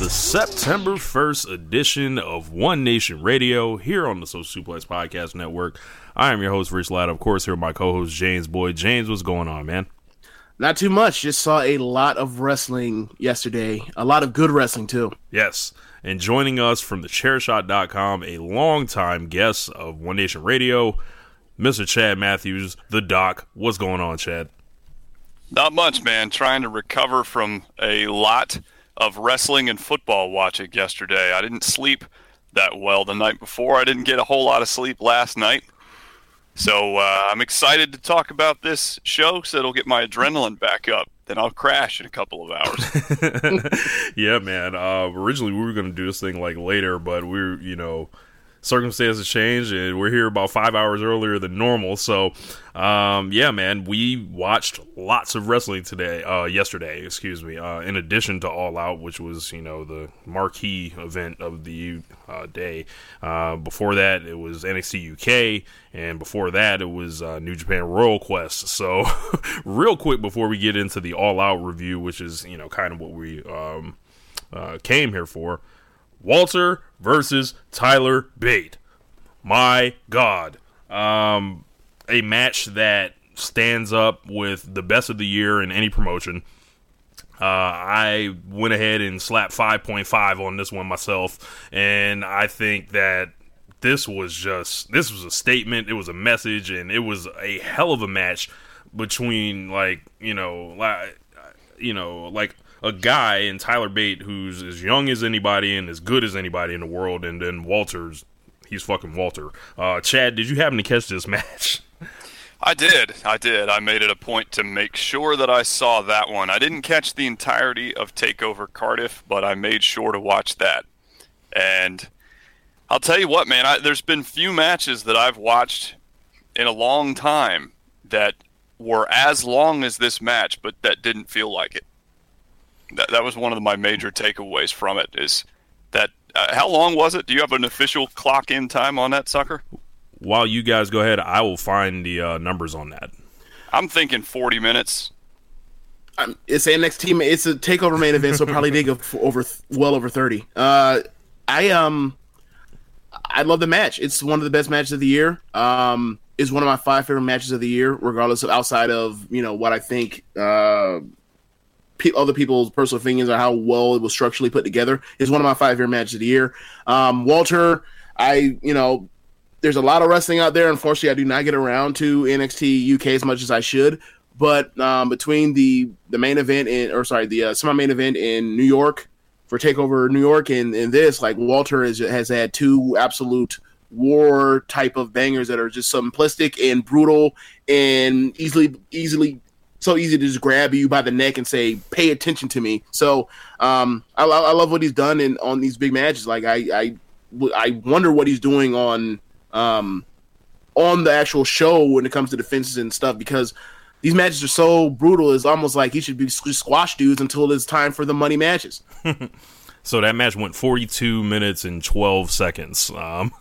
the September 1st edition of One Nation Radio here on the Social Suplex Podcast Network. I am your host, Rich Latta. Of course, here with my co host, James Boyd. James, what's going on, man? Not too much. Just saw a lot of wrestling yesterday. A lot of good wrestling too. Yes. And joining us from the chairshot.com, a longtime guest of One Nation Radio, Mr. Chad Matthews, the doc. What's going on, Chad? Not much, man. Trying to recover from a lot of wrestling and football watching yesterday. I didn't sleep that well the night before. I didn't get a whole lot of sleep last night. So uh, I'm excited to talk about this show so it'll get my adrenaline back up. Then I'll crash in a couple of hours. yeah, man. Uh, originally, we were going to do this thing like later, but we're, you know, circumstances changed and we're here about five hours earlier than normal. So um yeah man we watched lots of wrestling today uh yesterday excuse me uh in addition to all out which was you know the marquee event of the uh, day. Uh before that it was nxt uk and before that it was uh, new japan royal quest. So real quick before we get into the all out review which is you know kind of what we um uh, came here for Walter versus Tyler Bate. My God. Um, a match that stands up with the best of the year in any promotion. Uh, I went ahead and slapped 5.5 on this one myself, and I think that this was just this was a statement, it was a message, and it was a hell of a match between like you know like you know like a guy in Tyler Bate who's as young as anybody and as good as anybody in the world, and then Walter's he's fucking Walter. Uh, Chad, did you happen to catch this match? I did. I did. I made it a point to make sure that I saw that one. I didn't catch the entirety of Takeover Cardiff, but I made sure to watch that. And I'll tell you what, man, I, there's been few matches that I've watched in a long time that were as long as this match, but that didn't feel like it. That, that was one of my major takeaways from it is that uh, how long was it? Do you have an official clock in time on that sucker? While you guys go ahead, I will find the uh, numbers on that. I'm thinking 40 minutes. Um, it's NXT. ma- It's a takeover main event, so probably they go over well over thirty. Uh, I um, I love the match. It's one of the best matches of the year. Um, is one of my five favorite matches of the year, regardless of outside of you know what I think. Uh, pe- other people's personal opinions on how well it was structurally put together is one of my five year matches of the year. Um, Walter, I you know there's a lot of wrestling out there. Unfortunately, I do not get around to NXT UK as much as I should. But um, between the the main event in, or sorry, the uh, semi main event in New York for Takeover New York and, and this, like Walter is, has had two absolute war type of bangers that are just simplistic and brutal and easily easily so easy to just grab you by the neck and say, "Pay attention to me." So um, I, I love what he's done in on these big matches. Like I I, I wonder what he's doing on um, on the actual show when it comes to defenses and stuff because these matches are so brutal. It's almost like he should be squash dudes until it's time for the money matches. So that match went 42 minutes and 12 seconds. Um,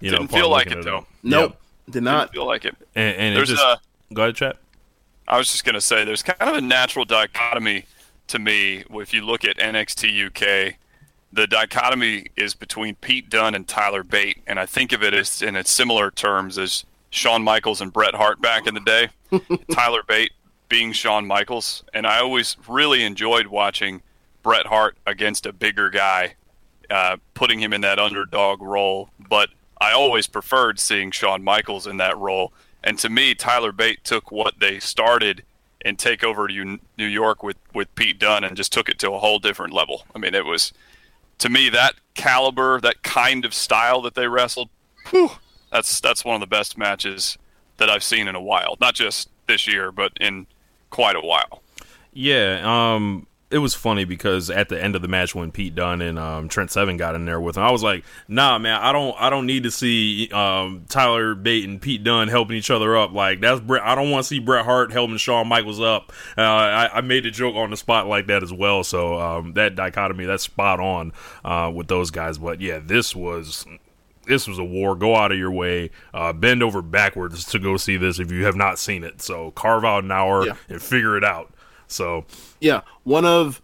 you Didn't feel like looking it though. Nope, Yep. did Didn't feel like it. And, and it There's just a go ahead, Chad. I was just going to say there's kind of a natural dichotomy to me if you look at NXT UK. The dichotomy is between Pete Dunne and Tyler Bate, and I think of it as in its similar terms as Shawn Michaels and Bret Hart back in the day. Tyler Bate being Shawn Michaels, and I always really enjoyed watching Bret Hart against a bigger guy, uh, putting him in that underdog role. But I always preferred seeing Shawn Michaels in that role. And to me, Tyler Bate took what they started in Takeover to New York with, with Pete Dunne and just took it to a whole different level. I mean, it was to me that caliber, that kind of style that they wrestled. Whew, that's that's one of the best matches that I've seen in a while. Not just this year, but in quite a while. Yeah, um, it was funny because at the end of the match when Pete Dunne and um, Trent Seven got in there with him, I was like, "Nah, man, I don't, I don't need to see um, Tyler Bate and Pete Dunne helping each other up. Like that's Bret. I don't want to see Bret Hart helping Shawn Michaels up. Uh, I, I made a joke on the spot like that as well. So um, that dichotomy, that's spot on uh, with those guys. But yeah, this was this was a war. Go out of your way, uh, bend over backwards to go see this if you have not seen it. So carve out an hour Yeah. and figure it out. So Yeah, one of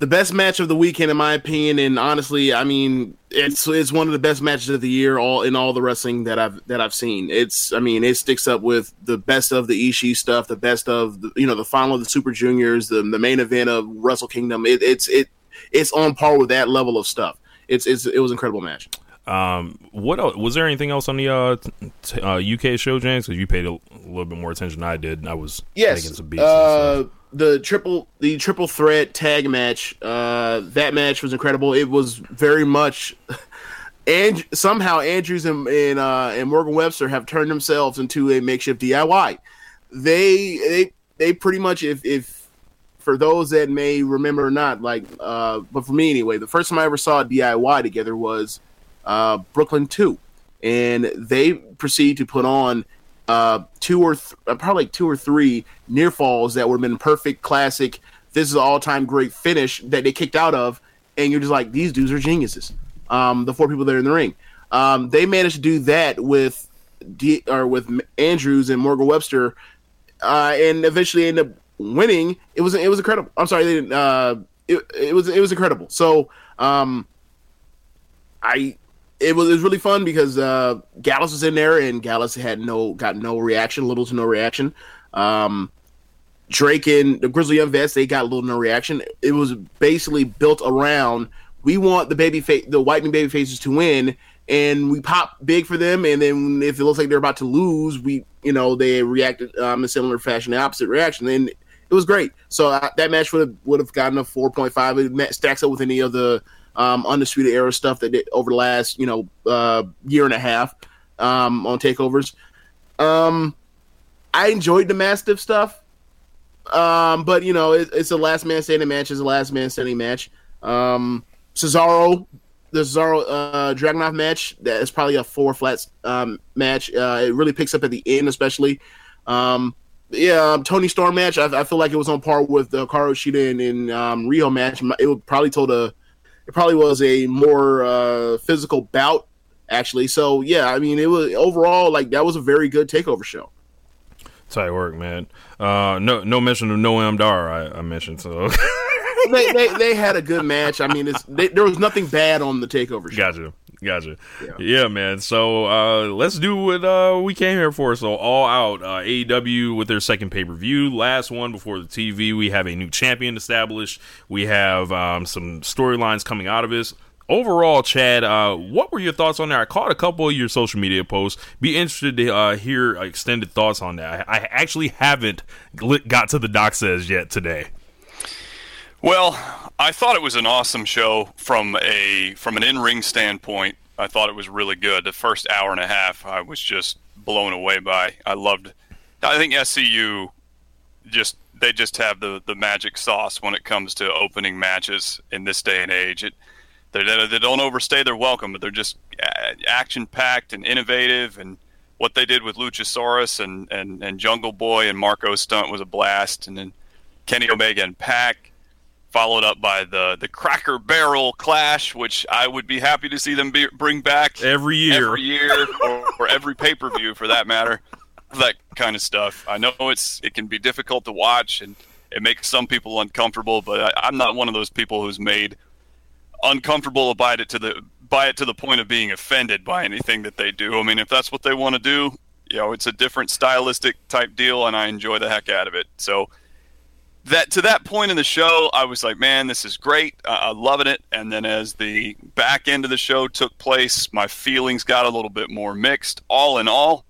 the best match of the weekend, in my opinion, and honestly, I mean, it's it's one of the best matches of the year, all in all the wrestling that I've that I've seen. It's, I mean, it sticks up with the best of the Ishii stuff, the best of the, you know the final of the Super Juniors, the the main event of Wrestle Kingdom. It, it's it it's on par with that level of stuff. It's it's it was an incredible match. Um, what else, was there anything else on the uh, t- uh, UK show, James? Because you paid a, a little bit more attention than I did. and I was Yes. taking some beats. Uh, the triple the triple threat tag match. Uh, that match was incredible. It was very much. And somehow Andrews and and, uh, and Morgan Webster have turned themselves into a makeshift DIY. They they they pretty much if if for those that may remember or not like uh, but for me anyway, the first time I ever saw DIY together was uh, Brooklyn Two, and they proceed to put on uh, two or th- uh, probably like two or three near falls that would have been perfect, classic. This is all time great finish that they kicked out of, and you're just like, these dudes are geniuses. Um, the four people that are in the ring, um, they managed to do that with D- or with Andrews and Morgan Webster, uh, and eventually end up winning. It was it was incredible. I'm sorry, they didn't. Uh, it, it was it was incredible. So um, I it was it was really fun because uh, Gallus was in there and Gallus had no got no reaction, little to no reaction. Um, Drake and the Grizzled Young Vets they got a little no reaction. It was basically built around we want the baby fa- the whitening baby faces to win, and we pop big for them. And then if it looks like they're about to lose, we you know they reacted um, in a similar fashion, the opposite reaction. And it was great. So uh, that match would have would have gotten a four point five. It stacks up with any of the um, undisputed era stuff that did over the last you know uh, year and a half um, on takeovers. Um, I enjoyed the Mastiff stuff, um, but you know it, it's a last man standing match. It's a last man standing match. Um, Cesaro, the Cesaro uh, Dragunov match that is probably a four flats um, match. Uh, it really picks up at the end, especially. Um, yeah, um, Toni Storm match. I, I feel like it was on par with the Hikaru Shida and, and um, Rio match. It would probably told a, it probably was a more uh, physical bout actually. So yeah, I mean, it was overall like that was a very good takeover show. Tight work, man. Uh, no, no mention of Noam Dar. I, I mentioned so. they, they they had a good match. I mean, it's they, there was nothing bad on the takeover show. Gotcha. Gotcha. Yeah. man. So uh, let's do what uh, we came here for. So all out uh, AEW with their second pay per view, last one before the TV. We have a new champion established. We have um, some storylines coming out of this. Overall, Chad, uh, what were your thoughts on that? I caught a couple of your social media posts. Be interested to uh, hear extended thoughts on that. I, I actually haven't got to the doc says yet today. Well, I thought it was an awesome show from a from an in-ring standpoint. I thought it was really good. The first hour and a half, I was just blown away by. I loved. I think SCU just they just have the the magic sauce when it comes to opening matches in this day and age. It they they don't overstay their welcome, but they're just uh, action packed and innovative. And what they did with Luchasaurus and and and Jungle Boy and Marco Stunt was a blast. And then Kenny Omega and Pac followed up by the the Cracker Barrel Clash, which I would be happy to see them be, bring back Every year. every year, or, or every pay per view for that matter. That kind of stuff. I know it's it can be difficult to watch and it makes some people uncomfortable, but I, I'm not one of those people who's made uncomfortable by it to the by it to the point of being offended by anything that they do. I mean, if that's what they want to do, you know, it's a different stylistic type deal, and I enjoy the heck out of it. So that to that point in the show, I was like, man, this is great. Uh, I'm loving it. And then as the back end of the show took place, my feelings got a little bit more mixed. All in all,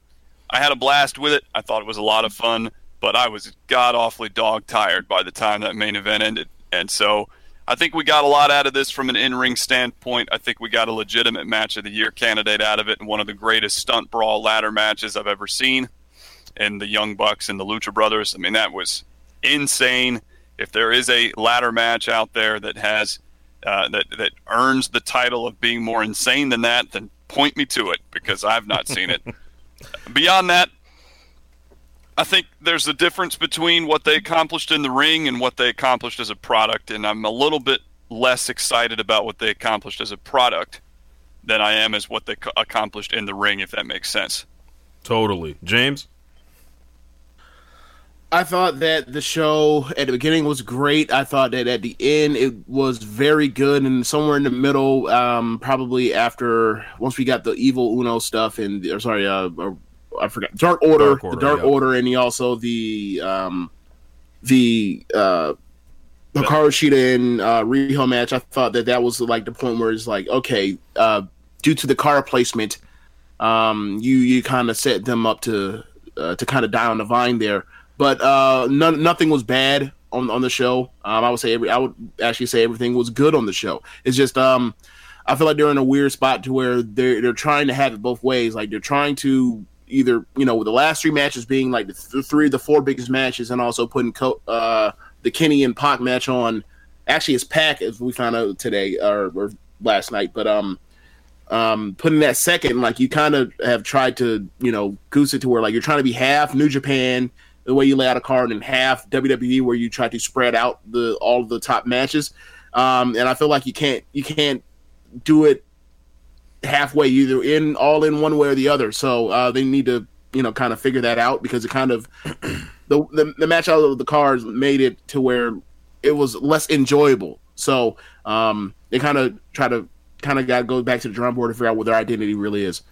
I had a blast with it. I thought it was a lot of fun, but I was god awfully dog tired by the time that main event ended. And so I think we got a lot out of this from an in ring standpoint. I think we got a legitimate match of the year candidate out of it and one of the greatest stunt brawl ladder matches I've ever seen. And the Young Bucks and the Lucha Brothers. I mean, that was insane. If there is a ladder match out there that has uh, that that earns the title of being more insane than that, then point me to it because I've not seen it. Beyond that, I think there's a difference between what they accomplished in the ring and what they accomplished as a product, and I'm a little bit less excited about what they accomplished as a product than I am as what they co- accomplished in the ring, if that makes sense. Totally. James? I thought that the show at the beginning was great. I thought that at the end it was very good, and somewhere in the middle, um, probably after once we got the evil Uno stuff and or sorry, uh, I forgot Dark Order, Dark Order, the Dark yeah. Order, and he also the um, the uh, Hikaru Shida and uh, Riho match. I thought that that was like the point where it's like, okay, uh, due to the car placement, um, you you kind of set them up to uh, to kind of die on the vine there. But uh, none, nothing was bad on on the show. Um, I would say every I would actually say everything was good on the show. It's just um, I feel like they're in a weird spot to where they're they're trying to have it both ways. Like they're trying to either you know the last three matches being like the th- three of the four biggest matches, and also putting co- uh, the Kenny and Pac match on. Actually, it's Pac as we found out today or, or last night, but um, um, putting that second, like you kind of have tried to, you know, goose it to where like you're trying to be half New Japan, the way you lay out a card, in half WWE, where you try to spread out the all of the top matches. Um, and I feel like you can't you can't do it halfway, either in all in one way or the other. So uh, they need to, you know, kind of figure that out because it kind of the, the the match out of the cards made it to where it was less enjoyable. So um, they kind of try to kind of got go back to the drawing board to figure out what their identity really is.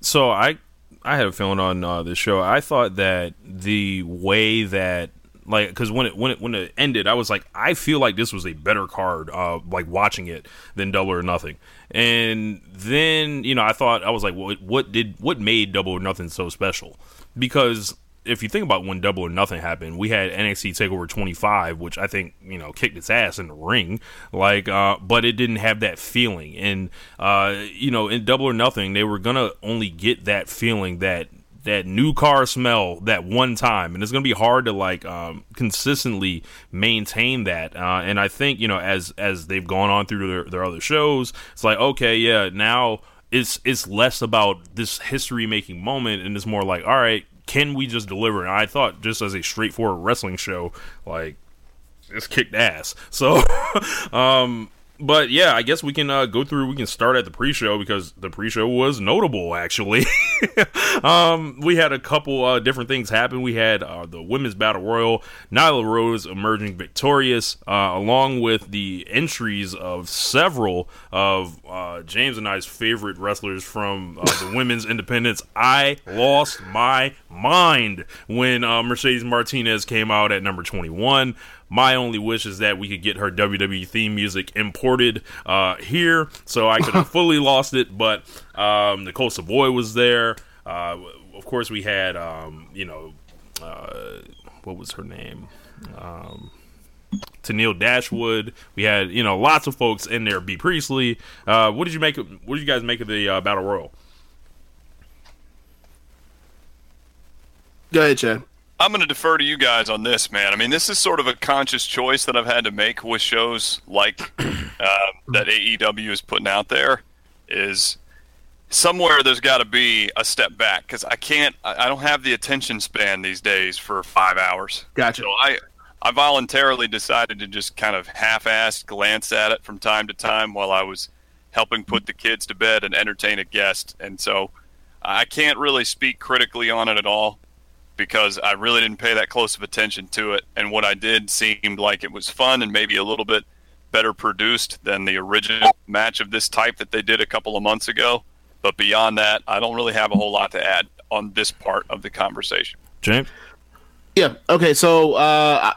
So I I had a feeling on uh, this show. I thought that the way that like because when it when it when it ended, I was like, I feel like this was a better card, uh, like watching it than Double or Nothing. And then you know, I thought I was like, what what did what made Double or Nothing so special? Because if you think about when Double or Nothing happened, we had NXT Takeover 25, which I think you know kicked its ass in the ring, like, uh, but it didn't have that feeling. And uh, you know, in Double or Nothing, they were gonna only get that feeling that that new car smell that one time, and it's gonna be hard to like um, consistently maintain that. Uh, and I think you know, as as they've gone on through their, their other shows, it's like okay, yeah, now it's it's less about this history making moment and it's more like all right can we just deliver? And i thought just as a straightforward wrestling show like it's kicked ass. So um but yeah i guess we can uh, go through we can start at the pre-show because the pre-show was notable actually. Um we had a couple uh, different things happen. We had uh, the women's battle royal nyla rose emerging victorious uh, along with the entries of several of uh, james and i's favorite wrestlers from uh, the women's independence i lost my mind when uh, mercedes martinez came out at number 21 my only wish is that we could get her WWE theme music imported uh, here, so I could have fully lost it. But um, Nicole Savoy was there. Uh, of course, we had um, you know uh, what was her name? Um, Tennille Dashwood. We had you know lots of folks in there. Bea Priestley. Uh, what did you make? Of, what did you guys make of the uh, battle royal? Go ahead, Chad. I'm going to defer to you guys on this, man. I mean, this is sort of a conscious choice that I've had to make with shows like uh, that AEW is putting out there. Is somewhere there's got to be a step back because I can't. I don't have the attention span these days for five hours. Gotcha. So I, I voluntarily decided to just kind of half-assed glance at it from time to time while I was helping put the kids to bed and entertain a guest. And so I can't really speak critically on it at all because I really didn't pay that close of attention to it. And what I did seemed like it was fun and maybe a little bit better produced than the original match of this type that they did a couple of months ago. But beyond that, I don't really have a whole lot to add on this part of the conversation. James? Yeah. Okay. So uh,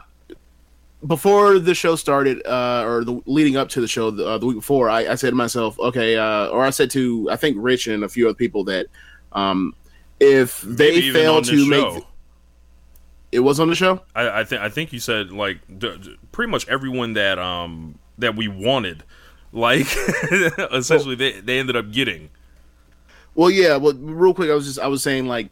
before the show started, uh, or the leading up to the show the, uh, the week before, I, I, said to myself, okay, uh, or I said to I think Rich and a few other people that um, if they fail to make it was on the show. I, I think I think you said like d- d- pretty much everyone that um that we wanted, like essentially well, they they ended up getting. Well, yeah. Well, real quick, I was just I was saying like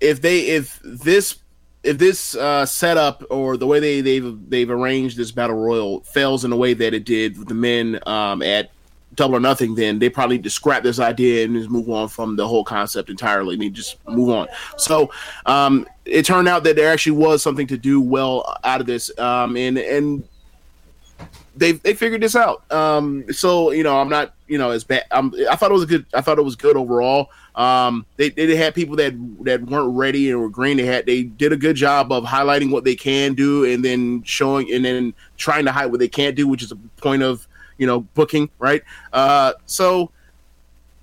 if they if this if this uh, setup or the way they they've they've arranged this battle royal fails in the way that it did with the men um, at Double or Nothing, then they probably just scrap this idea and just move on from the whole concept entirely. Need just move on. So um, it turned out that there actually was something to do well out of this, um, and and they they figured this out. Um, so you know, I'm not you know as bad. I'm, I thought it was a good. I thought it was good overall. Um, they they had people that that weren't ready and were green. They had they did a good job of highlighting what they can do and then showing and then trying to hide what they can't do, which is a point of you know booking, right? Uh, so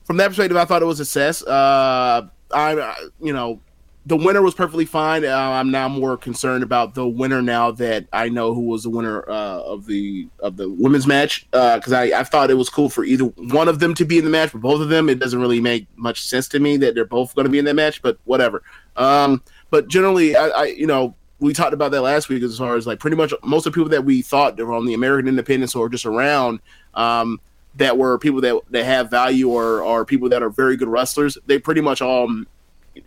from that perspective, I thought it was a success. Uh, I you know the winner was perfectly fine. Uh, I'm now more concerned about the winner now that I know who was the winner uh, of the of the women's match because uh, I, I thought it was cool for either one of them to be in the match, but both of them it doesn't really make much sense to me that they're both going to be in that match. But whatever. Um, but generally, I, I, you know we talked about that last week as far as like pretty much most of the people that we thought were on the American Independence or just around. Um, that were people that, that have value or are people that are very good wrestlers. They pretty much all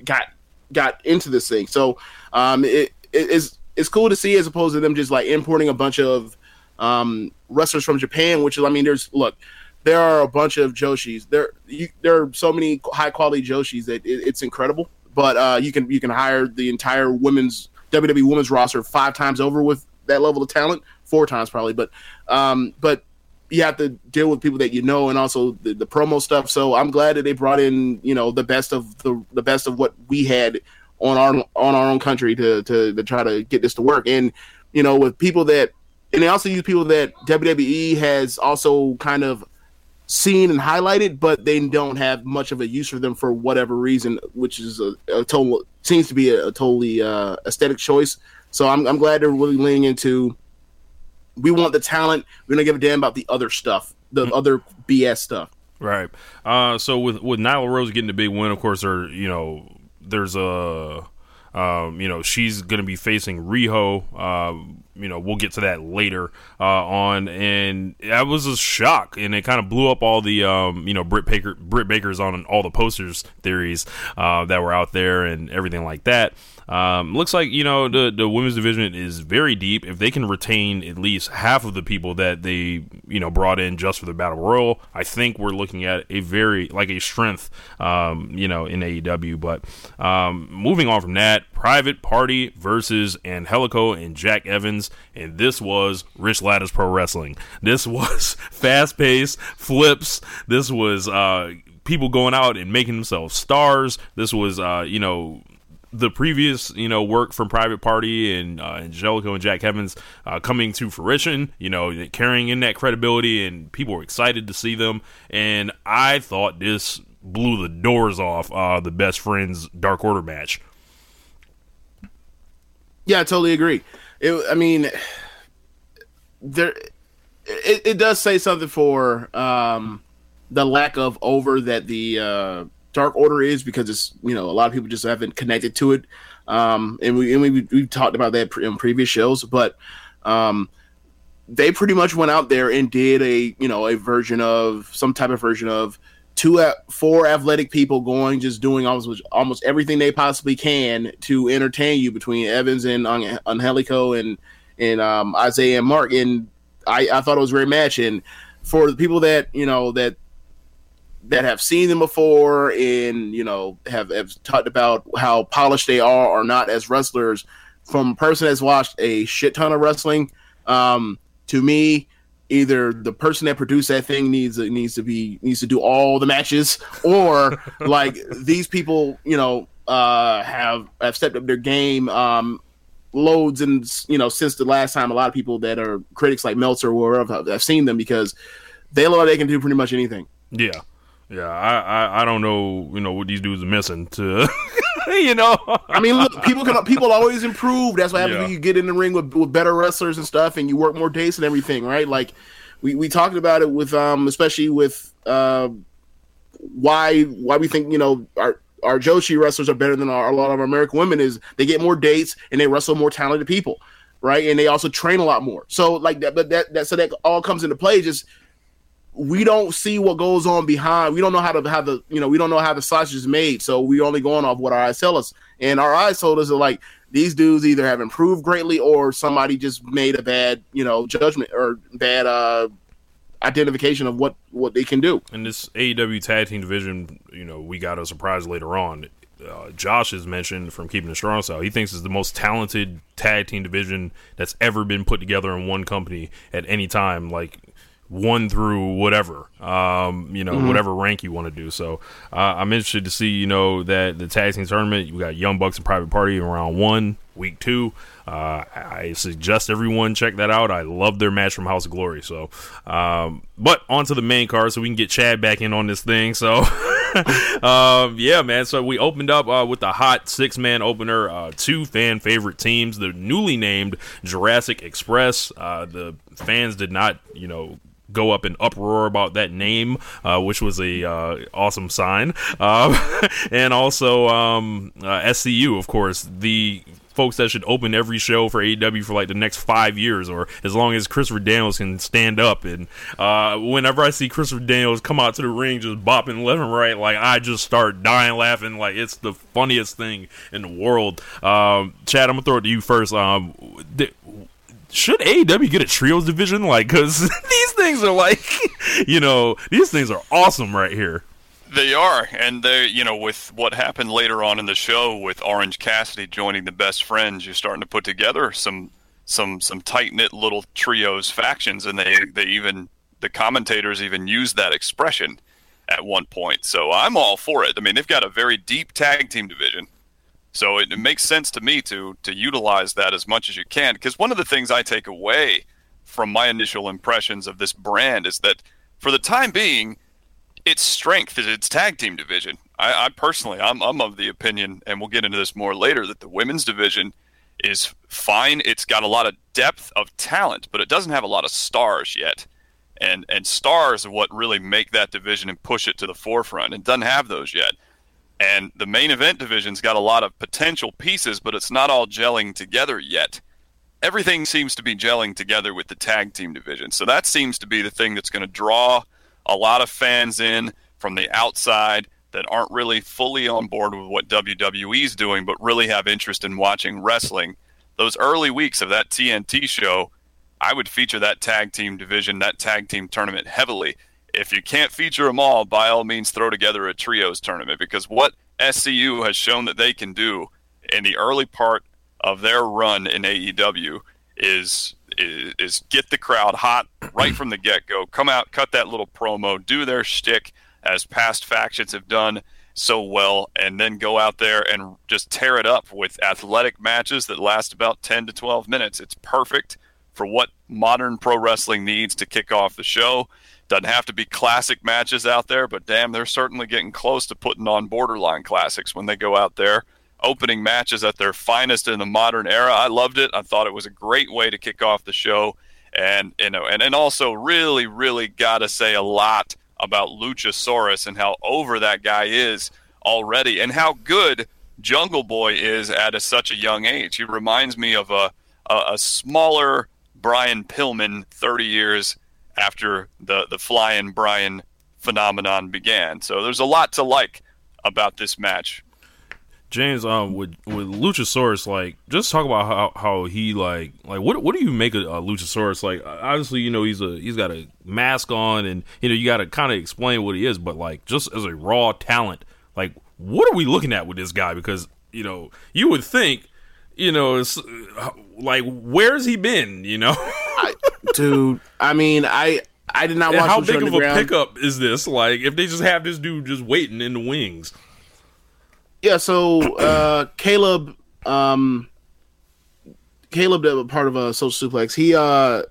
got got into this thing. So um, it, it is it's cool to see as opposed to them just like importing a bunch of um, wrestlers from Japan. Which is, I mean, there's look, there are a bunch of Joshis. There you, there are so many high quality Joshis that it, it's incredible. But uh, you can you can hire the entire women's WWE women's roster five times over with that level of talent, four times probably. But um, but you have to deal with people that you know and also the, the, promo stuff. So I'm glad that they brought in, you know, the best of the the best of what we had on our on our own country to to, to try to get this to work. And you know, with people that and they also use people that WWE has also kind of seen and highlighted, but they don't have much of a use for them for whatever reason, which is a, a total seems to be a, a totally uh, aesthetic choice. So I'm I'm glad they're really leaning into we want the talent. We don't going to give a damn about the other stuff, the mm-hmm. other BS stuff. Right. Uh, so with with Nyla Rose getting the big win, of course, there you know there's a um, you know she's going to be facing Riho. Uh, you know we'll get to that later uh, on, and that was a shock, and it kind of blew up all the um, you know Britt Baker Britt Baker's on all the posters theories uh, that were out there and everything like that. Um, looks like you know the the women's division is very deep. If they can retain at least half of the people that they you know brought in just for the battle royal, I think we're looking at a very like a strength um, you know in AEW. But um, moving on from that, Private Party versus Angelico and Jack Evans, and this was Rich Latta's Pro Wrestling. This was fast paced flips. This was uh, people going out and making themselves stars. This was, uh, you know, the previous, you know, work from Private Party and uh, Angelico and Jack Evans uh, coming to fruition, you know, carrying in that credibility, and people were excited to see them. And I thought this blew the doors off uh, the best friends Dark Order match. Yeah, I totally agree. It, I mean, there, it, it does say something for um, the lack of over that the uh, Dark Order is because it's you know a lot of people just haven't connected to it, um, and we and we we talked about that in previous shows, but um, they pretty much went out there and did a you know a version of some type of version of two four athletic people going just doing almost almost everything they possibly can to entertain you between Evans and Angelico and and um, Isaiah and Mark. And I, I thought it was a great match. And for the people that you know that that have seen them before and you know have, have talked about how polished they are or not as wrestlers from a person that's watched a shit ton of wrestling, um, to me, either the person that produced that thing needs needs to be needs to do all the matches, or like these people, you know, uh, have have stepped up their game. Um, loads and you know since the last time a lot of people that are critics like Meltzer or whatever have, have seen them because they like they can do pretty much anything. Yeah, yeah. I, I I don't know. You know what these dudes are missing to. you know, I mean, look, people can people always improve. That's what happens Yeah. when you get in the ring with, with better wrestlers and stuff, and you work more days and everything, right? Like we, we talked about it with um, especially with uh, why why we think you know our our Joshi wrestlers are better than our, a lot of our American women is they get more dates and they wrestle more talented people, right? And they also train a lot more. So like that, but that that so that all comes into play. Just we don't see what goes on behind. We don't know how to how the you know we don't know how the sausage is made. So we only going off what our eyes tell us, and our eyes told us that like these dudes either have improved greatly or somebody just made a bad you know judgment or bad uh identification of what what they can do. And this AEW tag team division, you know, we got a surprise later on. Uh, Josh has mentioned from Keeping It Strong Style, he thinks it's the most talented tag team division that's ever been put together in one company at any time. Like one through whatever, um, you know, whatever rank you want to do. So uh, I'm interested to see, you know, that the tag team tournament, you got Young Bucks and Private Party in round one, week two. Uh, I suggest everyone check that out. I love their match from House of Glory. So, um, but on to the main card so we can get Chad back in on this thing. So, um, yeah, man. So we opened up uh, with the hot six man opener, uh, two fan favorite teams, the newly named Jurassic Express. Uh, the fans did not, you know, go up in uproar about that name, uh, which was a uh, awesome sign. Um, and also um, uh, SCU, of course, the folks that should open every show for AEW for like the next five years, or as long as Christopher Daniels can stand up. And uh, whenever I see Christopher Daniels come out to the ring just bopping left and right, like I just start dying laughing. Like it's the funniest thing in the world. Um, Chad, I'm gonna throw it to you first. Um, th- should AEW get a trios division? Like, because these things are like, you know, these things are awesome right here. They are, and they, you know, with what happened later on in the show with Orange Cassidy joining the Best Friends, you're starting to put together some some some tight knit little trios factions, and they they even the commentators even used that expression at one point. So I'm all for it. I mean, they've got a very deep tag team division, so it, it makes sense to me to to utilize that as much as you can. Because one of the things I take away from my initial impressions of this brand is that for the time being its strength is its tag team division. I, I personally, I'm, I'm of the opinion, and we'll get into this more later, that the women's division is fine. It's got a lot of depth of talent, but it doesn't have a lot of stars yet. And and stars are what really make that division and push it to the forefront. And it doesn't have those yet. And the main event division's got a lot of potential pieces, but it's not all gelling together yet. Everything seems to be gelling together with the tag team division. So that seems to be the thing that's going to draw a lot of fans in from the outside that aren't really fully on board with what WWE's doing, but really have interest in watching wrestling. Those early weeks of that TNT show, I would feature that tag team division, that tag team tournament heavily. If you can't feature them all, by all means, throw together a trios tournament because what SCU has shown that they can do in the early part of their run in AEW is is, is get the crowd hot right from the get go. Come out, cut that little promo, do their shtick as past factions have done so well, and then go out there and just tear it up with athletic matches that last about 10 to 12 minutes. It's perfect for what modern pro wrestling needs to kick off the show. Doesn't have to be classic matches out there, but damn, they're certainly getting close to putting on borderline classics when they go out there opening matches at their finest in the modern era. I loved it. I thought it was a great way to kick off the show. And you know, and, and also really, really gotta say a lot about Luchasaurus and how over that guy is already and how good Jungle Boy is at a, such a young age. He reminds me of a, a, a smaller Brian Pillman 30 years after the, the flying Brian phenomenon began. So there's a lot to like about this match. James, um, with with Luchasaurus, like, just talk about how, how he like like what what do you make of uh, Luchasaurus? Like, obviously, you know, he's a he's got a mask on, and you know, you got to kind of explain what he is. But like, just as a raw talent, like, what are we looking at with this guy? Because you know, you would think you know, it's, uh, like where's he been? You know, I, dude. I mean, I I did not And watch how big of a pickup is this? Like, if they just have this dude just waiting in the wings, Yeah, so uh Caleb um Caleb that was part of a social suplex, he uh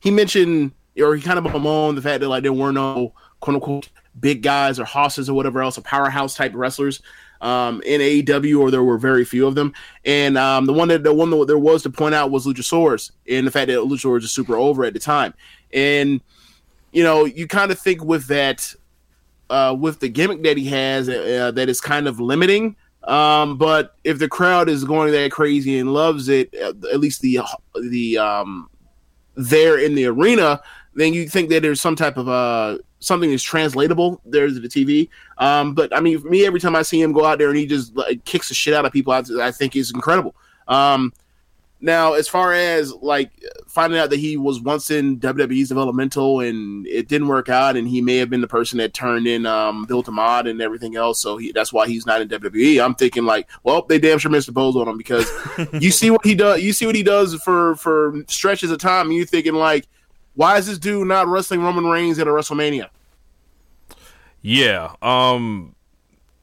he mentioned or he kind of bemoaned the fact that like there were no quote unquote big guys or hosses or whatever else, or powerhouse type wrestlers um in AEW or there were very few of them. And um the one that the one that there was to point out was Luchasaurus and the fact that Luchasaurus is super over at the time. And you know, you kind of think with that uh, with the gimmick that he has uh, that is kind of limiting. Um, but if the crowd is going that crazy and loves it, uh, at least the the um, there in the arena, then you think that there's some type of uh something that's translatable there's the TV. Um, but I mean, for me, every time I see him go out there and he just like, kicks the shit out of people, I, I think he's incredible. Um, now, as far as like finding out that he was once in WWE's developmental and it didn't work out, and he may have been the person that turned in um, Bill DeMott and everything else, so he, that's why he's not in WWE. I'm thinking like, well, they damn sure missed the pose on him because you see what he does. You see what he does for for stretches of time, and you're thinking like, why is this dude not wrestling Roman Reigns at a WrestleMania? yeah. Um,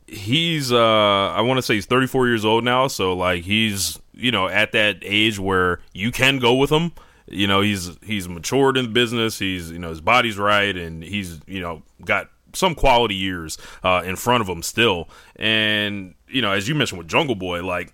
he's uh, I want to say he's 34 years old now, so like he's you know at that age where you can go with him. You know, he's he's matured in business. He's you know his body's right, and he's you know got some quality years uh, in front of him still. And you know, as you mentioned with Jungle Boy, like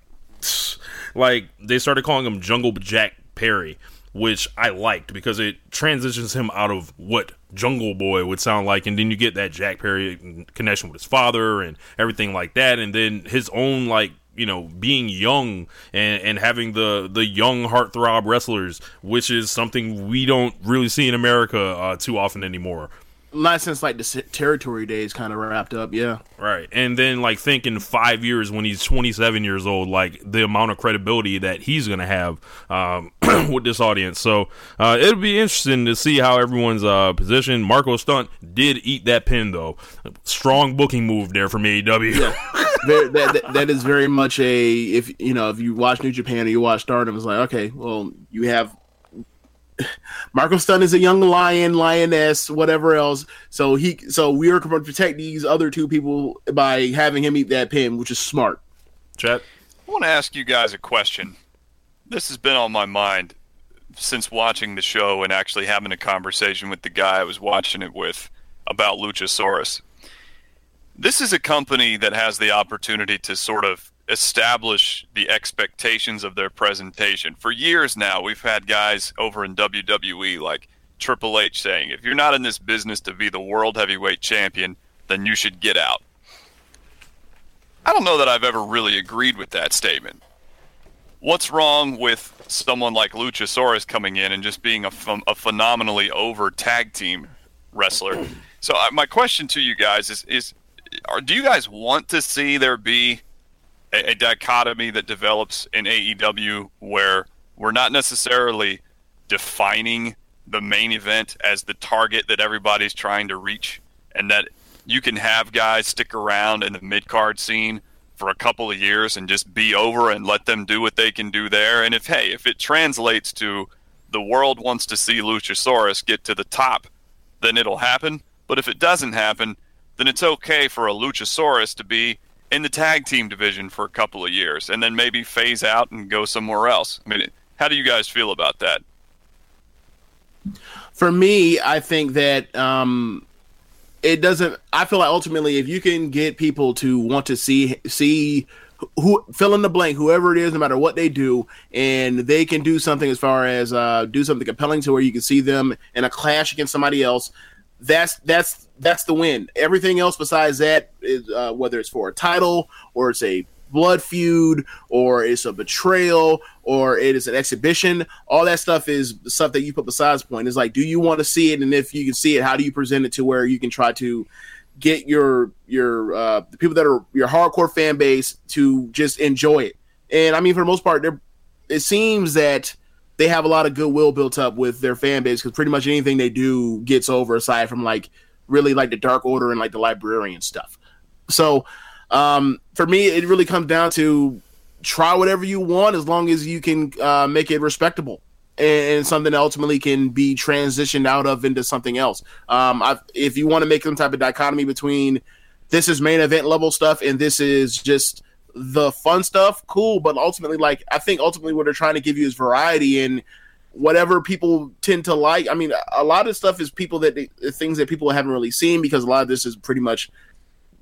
like they started calling him Jungle Jack Perry, which I liked because it transitions him out of what Jungle Boy would sound like, and then you get that Jack Perry connection with his father and everything like that, and then his own like you know being young and and having the the young heartthrob wrestlers, which is something we don't really see in America uh, too often anymore. Not since like the territory days kind of wrapped up. Yeah. Right. And then like think in five years when he's 27 years old, like the amount of credibility that he's going to have um, with this audience. So uh, it'll be interesting to see how everyone's uh, positioned. Marco Stunt did eat that pin though. Strong booking move there from AEW. very, that, that, that is very much a if you know if you watch New Japan or you watch Stardom, it's like okay, well you have Marco Stunt is a young lion, lioness, whatever else. So he so we are going to protect these other two people by having him eat that pin, which is smart. Chad. I want to ask you guys a question. This has been on my mind since watching the show and actually having a conversation with the guy I was watching it with about Luchasaurus. This is a company that has the opportunity to sort of establish the expectations of their presentation. For years now, we've had guys over in WWE like Triple H saying, if you're not in this business to be the world heavyweight champion, then you should get out. I don't know that I've ever really agreed with that statement. What's wrong with someone like Luchasaurus coming in and just being a, ph- a phenomenally over tag team wrestler? So my question to you guys is: is are, do you guys want to see there be a, a dichotomy that develops in AEW where we're not necessarily defining the main event as the target that everybody's trying to reach, and that you can have guys stick around in the mid card scene for a couple of years and just be over and let them do what they can do there. And if hey, if it translates to the world wants to see Luchasaurus get to the top, then it'll happen. But if it doesn't happen, then it's okay for a Luchasaurus to be in the tag team division for a couple of years and then maybe phase out and go somewhere else. I mean, how do you guys feel about that? For me, I think that um, it doesn't. I feel like ultimately, if you can get people to want to see see who fill in the blank, whoever it is, no matter what they do, and they can do something as far as uh, do something compelling to where you can see them in a clash against somebody else. That's that's that's the win. Everything else besides that is uh, whether it's for a title or it's a blood feud or it's a betrayal or it is an exhibition all that stuff is stuff that you put besides point. It's like do you want to see it? And if you can see it how do you present it to where you can try to get your your uh the people that are your hardcore fan base to just enjoy it? And i mean for the most part it seems that they have a lot of goodwill built up with their fan base because pretty much anything they do gets over aside from like really like the dark order and like the librarian stuff so um, for me, it really comes down to try whatever you want as long as you can uh, make it respectable and something ultimately can be transitioned out of into something else. Um, if you want to make some type of dichotomy between this is main event level stuff and this is just the fun stuff, cool. But ultimately, like I think ultimately what they're trying to give you is variety and whatever people tend to like. I mean, a lot of stuff is people that things that people haven't really seen because a lot of this is pretty much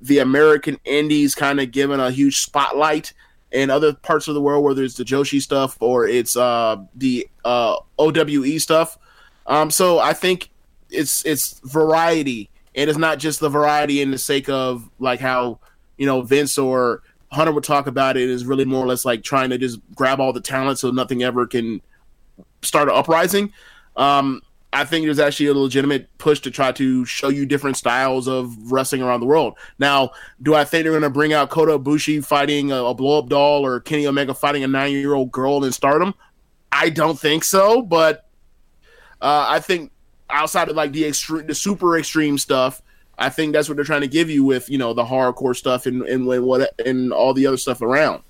the American indies kind of given a huge spotlight in other parts of the world, whether it's the Joshi stuff or it's uh, the uh, OWE stuff. Um, so I think it's it's variety, and it's not just the variety in the sake of like how you know Vince or Hunter would talk about it. Is really more or less like trying to just grab all the talent so nothing ever can start an uprising. Um, I think there's actually a legitimate push to try to show you different styles of wrestling around the world. Now, do I think they're going to bring out Kota Ibushi fighting a, a blow up doll or Kenny Omega fighting a nine year old girl in Stardom? I don't think so, but uh, I think outside of like the extreme, the super extreme stuff, I think that's what they're trying to give you with you know the hardcore stuff and and what and all the other stuff around.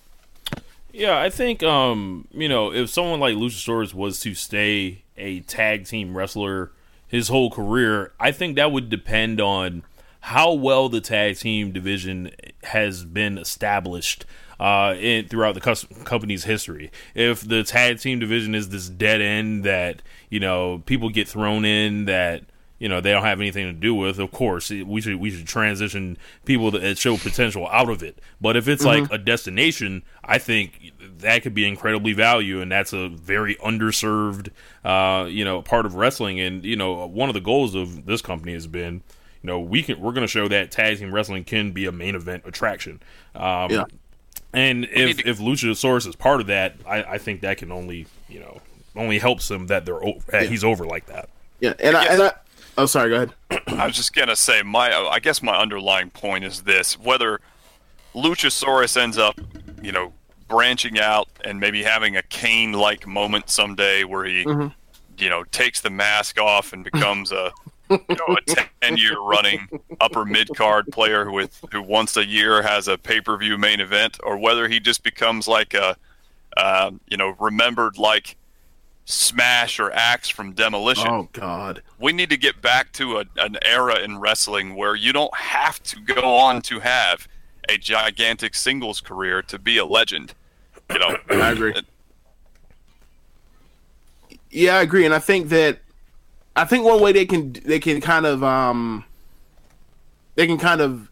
Yeah, I think um, you know, if someone like Luchasaurus was to stay a tag team wrestler his whole career, I think that would depend on how well the tag team division has been established uh, in, throughout the cus- company's history. If the tag team division is this dead end that you know people get thrown in that you know they don't have anything to do with. Of course, we should we should transition people that show potential out of it. But if it's mm-hmm. like a destination, I think that could be incredibly value, and that's a very underserved, uh, you know, part of wrestling. And you know, one of the goals of this company has been, you know, we can we're going to show that tag team wrestling can be a main event attraction. Um, yeah. And if if Luchasaurus is part of that, I, I think that can only you know only helps him that they're over, yeah. he's over like that. Yeah, and I, and I Oh, sorry. Go ahead. I was just gonna say my. I guess my underlying point is this: whether Luchasaurus ends up, you know, branching out and maybe having a Kane-like moment someday where he, mm-hmm. you know, takes the mask off and becomes a, you know, a ten-year running upper mid-card player who with who once a year has a pay-per-view main event, or whether he just becomes like a, uh, you know, remembered like Smash or Axe from Demolition. Oh God, we need to get back to a, an era in wrestling where you don't have to go on to have a gigantic singles career to be a legend. You know, I agree. yeah, I agree, and I think that I think one way they can they can kind of um they can kind of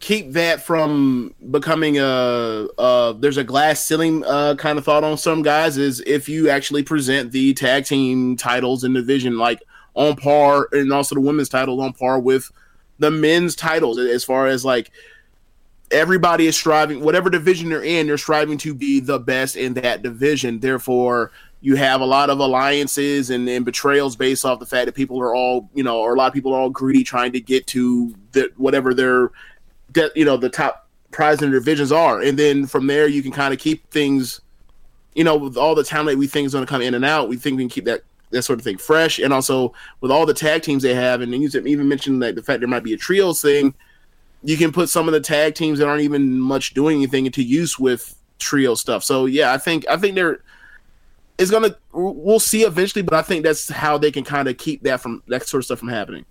keep that from becoming a, a there's a glass ceiling uh, kind of thought on some guys is if you actually present the tag team titles in division like on par and also the women's titles on par with the men's titles as far as like everybody is striving whatever division they're in they're striving to be the best in that division. Therefore you have a lot of alliances and, and betrayals based off the fact that people are all you know or a lot of people are all greedy trying to get to the, whatever their de- you know the top prize in divisions are, and then from there you can kind of keep things, you know, with all the talent we think is going to come in and out. We think we can keep that that sort of thing fresh, and also with all the tag teams they have, and you even mentioned that the fact there might be a trios thing. You can put some of the tag teams that aren't even much doing anything into use with trio stuff. So yeah, I think I think they're it's gonna we'll see eventually, but I think that's how they can kind of keep that from that sort of stuff from happening.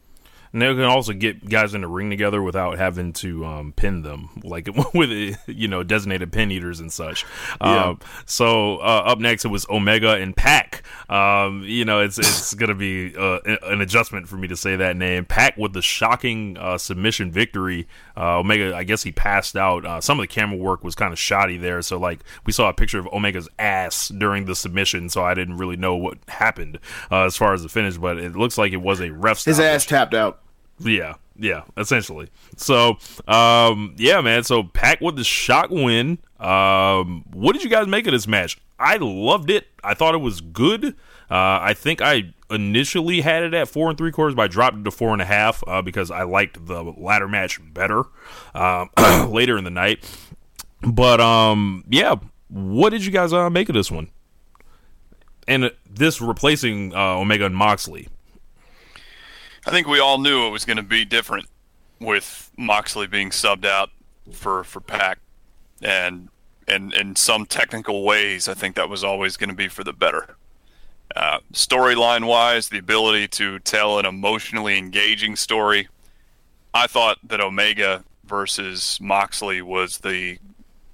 And they can also get guys in the ring together without having to um, pin them, like with you know designated pin eaters and such. Yeah. Um, so uh, up next it was Omega and Pac. Um, you know it's it's gonna be uh, an adjustment for me to say that name. Pac with the shocking uh, submission victory. Uh, Omega, I guess he passed out. Uh, some of the camera work was kind of shoddy there, so like we saw a picture of Omega's ass during the submission, so I didn't really know what happened uh, as far as the finish, but it looks like it was a ref. His ass tapped out. Yeah, yeah, essentially. So, um, yeah, man. So Pac with the shock win. Um, what did you guys make of this match? I loved it. I thought it was good. Uh, I think I initially had it at four and three quarters, but I dropped it to four and a half uh, because I liked the latter match better um, later in the night. But um, yeah, what did you guys uh, make of this one? And this replacing uh, Omega and Moxley. I think we all knew it was going to be different with Moxley being subbed out for for Pac, and in in some technical ways, I think that was always going to be for the better. Uh, Storyline wise, the ability to tell an emotionally engaging story, I thought that Omega versus Moxley was the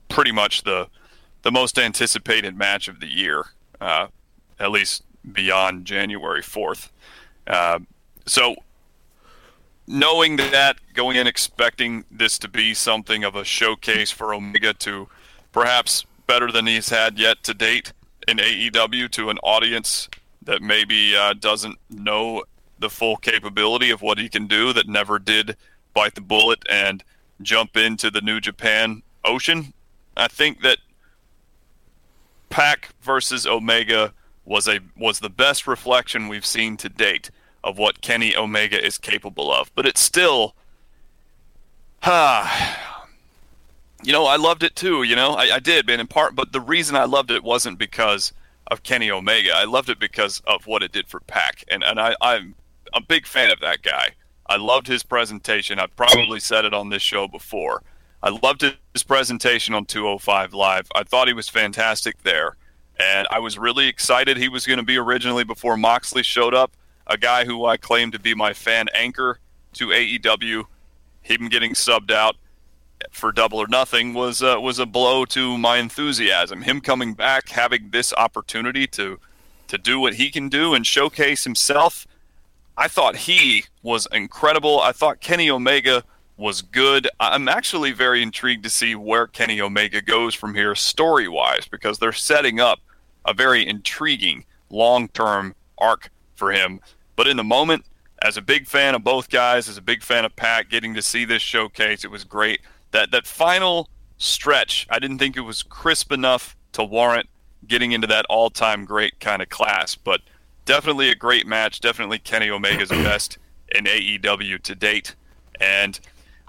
pretty much the the most anticipated match of the year, uh, at least beyond January fourth. Uh, so, knowing that, going in expecting this to be something of a showcase for Omega to perhaps better than he's had yet to date in AEW to an audience that maybe uh, doesn't know the full capability of what he can do, that never did bite the bullet and jump into the New Japan Ocean. I think that Pac versus Omega was a was the best reflection we've seen to date of what Kenny Omega is capable of. But it's still, ah, you know, I loved it too. You know, I, I did, man, in part. But the reason I loved it wasn't because of Kenny Omega. I loved it because of what it did for Pac, and and I, I'm a big fan of that guy. I loved his presentation. I've probably said it on this show before. I loved his presentation on 205 Live. I thought he was fantastic there. And I was really excited he was going to be originally before Moxley showed up, a guy who I claim to be my fan anchor to AEW. Him getting subbed out for Double or Nothing was uh, was a blow to my enthusiasm. Him coming back, having this opportunity to to do what he can do and showcase himself, I thought he was incredible. I thought Kenny Omega was good. I'm actually very intrigued to see where Kenny Omega goes from here story wise because they're setting up a very intriguing long term arc for him. But in the moment, as a big fan of both guys, as a big fan of Pac, getting to see this showcase, it was great. That that final stretch, I didn't think it was crisp enough to warrant getting into that all time great kind of class, but definitely a great match. Definitely Kenny Omega's best in AEW to date. And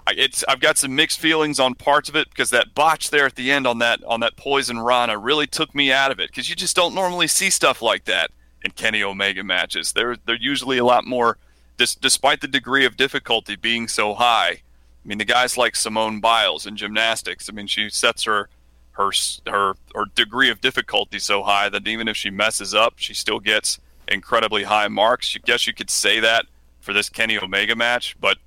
it's I've got some mixed feelings on parts of it because that botch there at the end on that on that poison Rana really took me out of it because you just don't normally see stuff like that in Kenny Omega matches. They're they're usually a lot more, dis, despite the degree of difficulty being so high. I mean, the guys like Simone Biles in gymnastics. I mean, she sets her her her her degree of difficulty so high that even if she messes up, she still gets incredibly high marks. I guess you could say that for this Kenny Omega match, but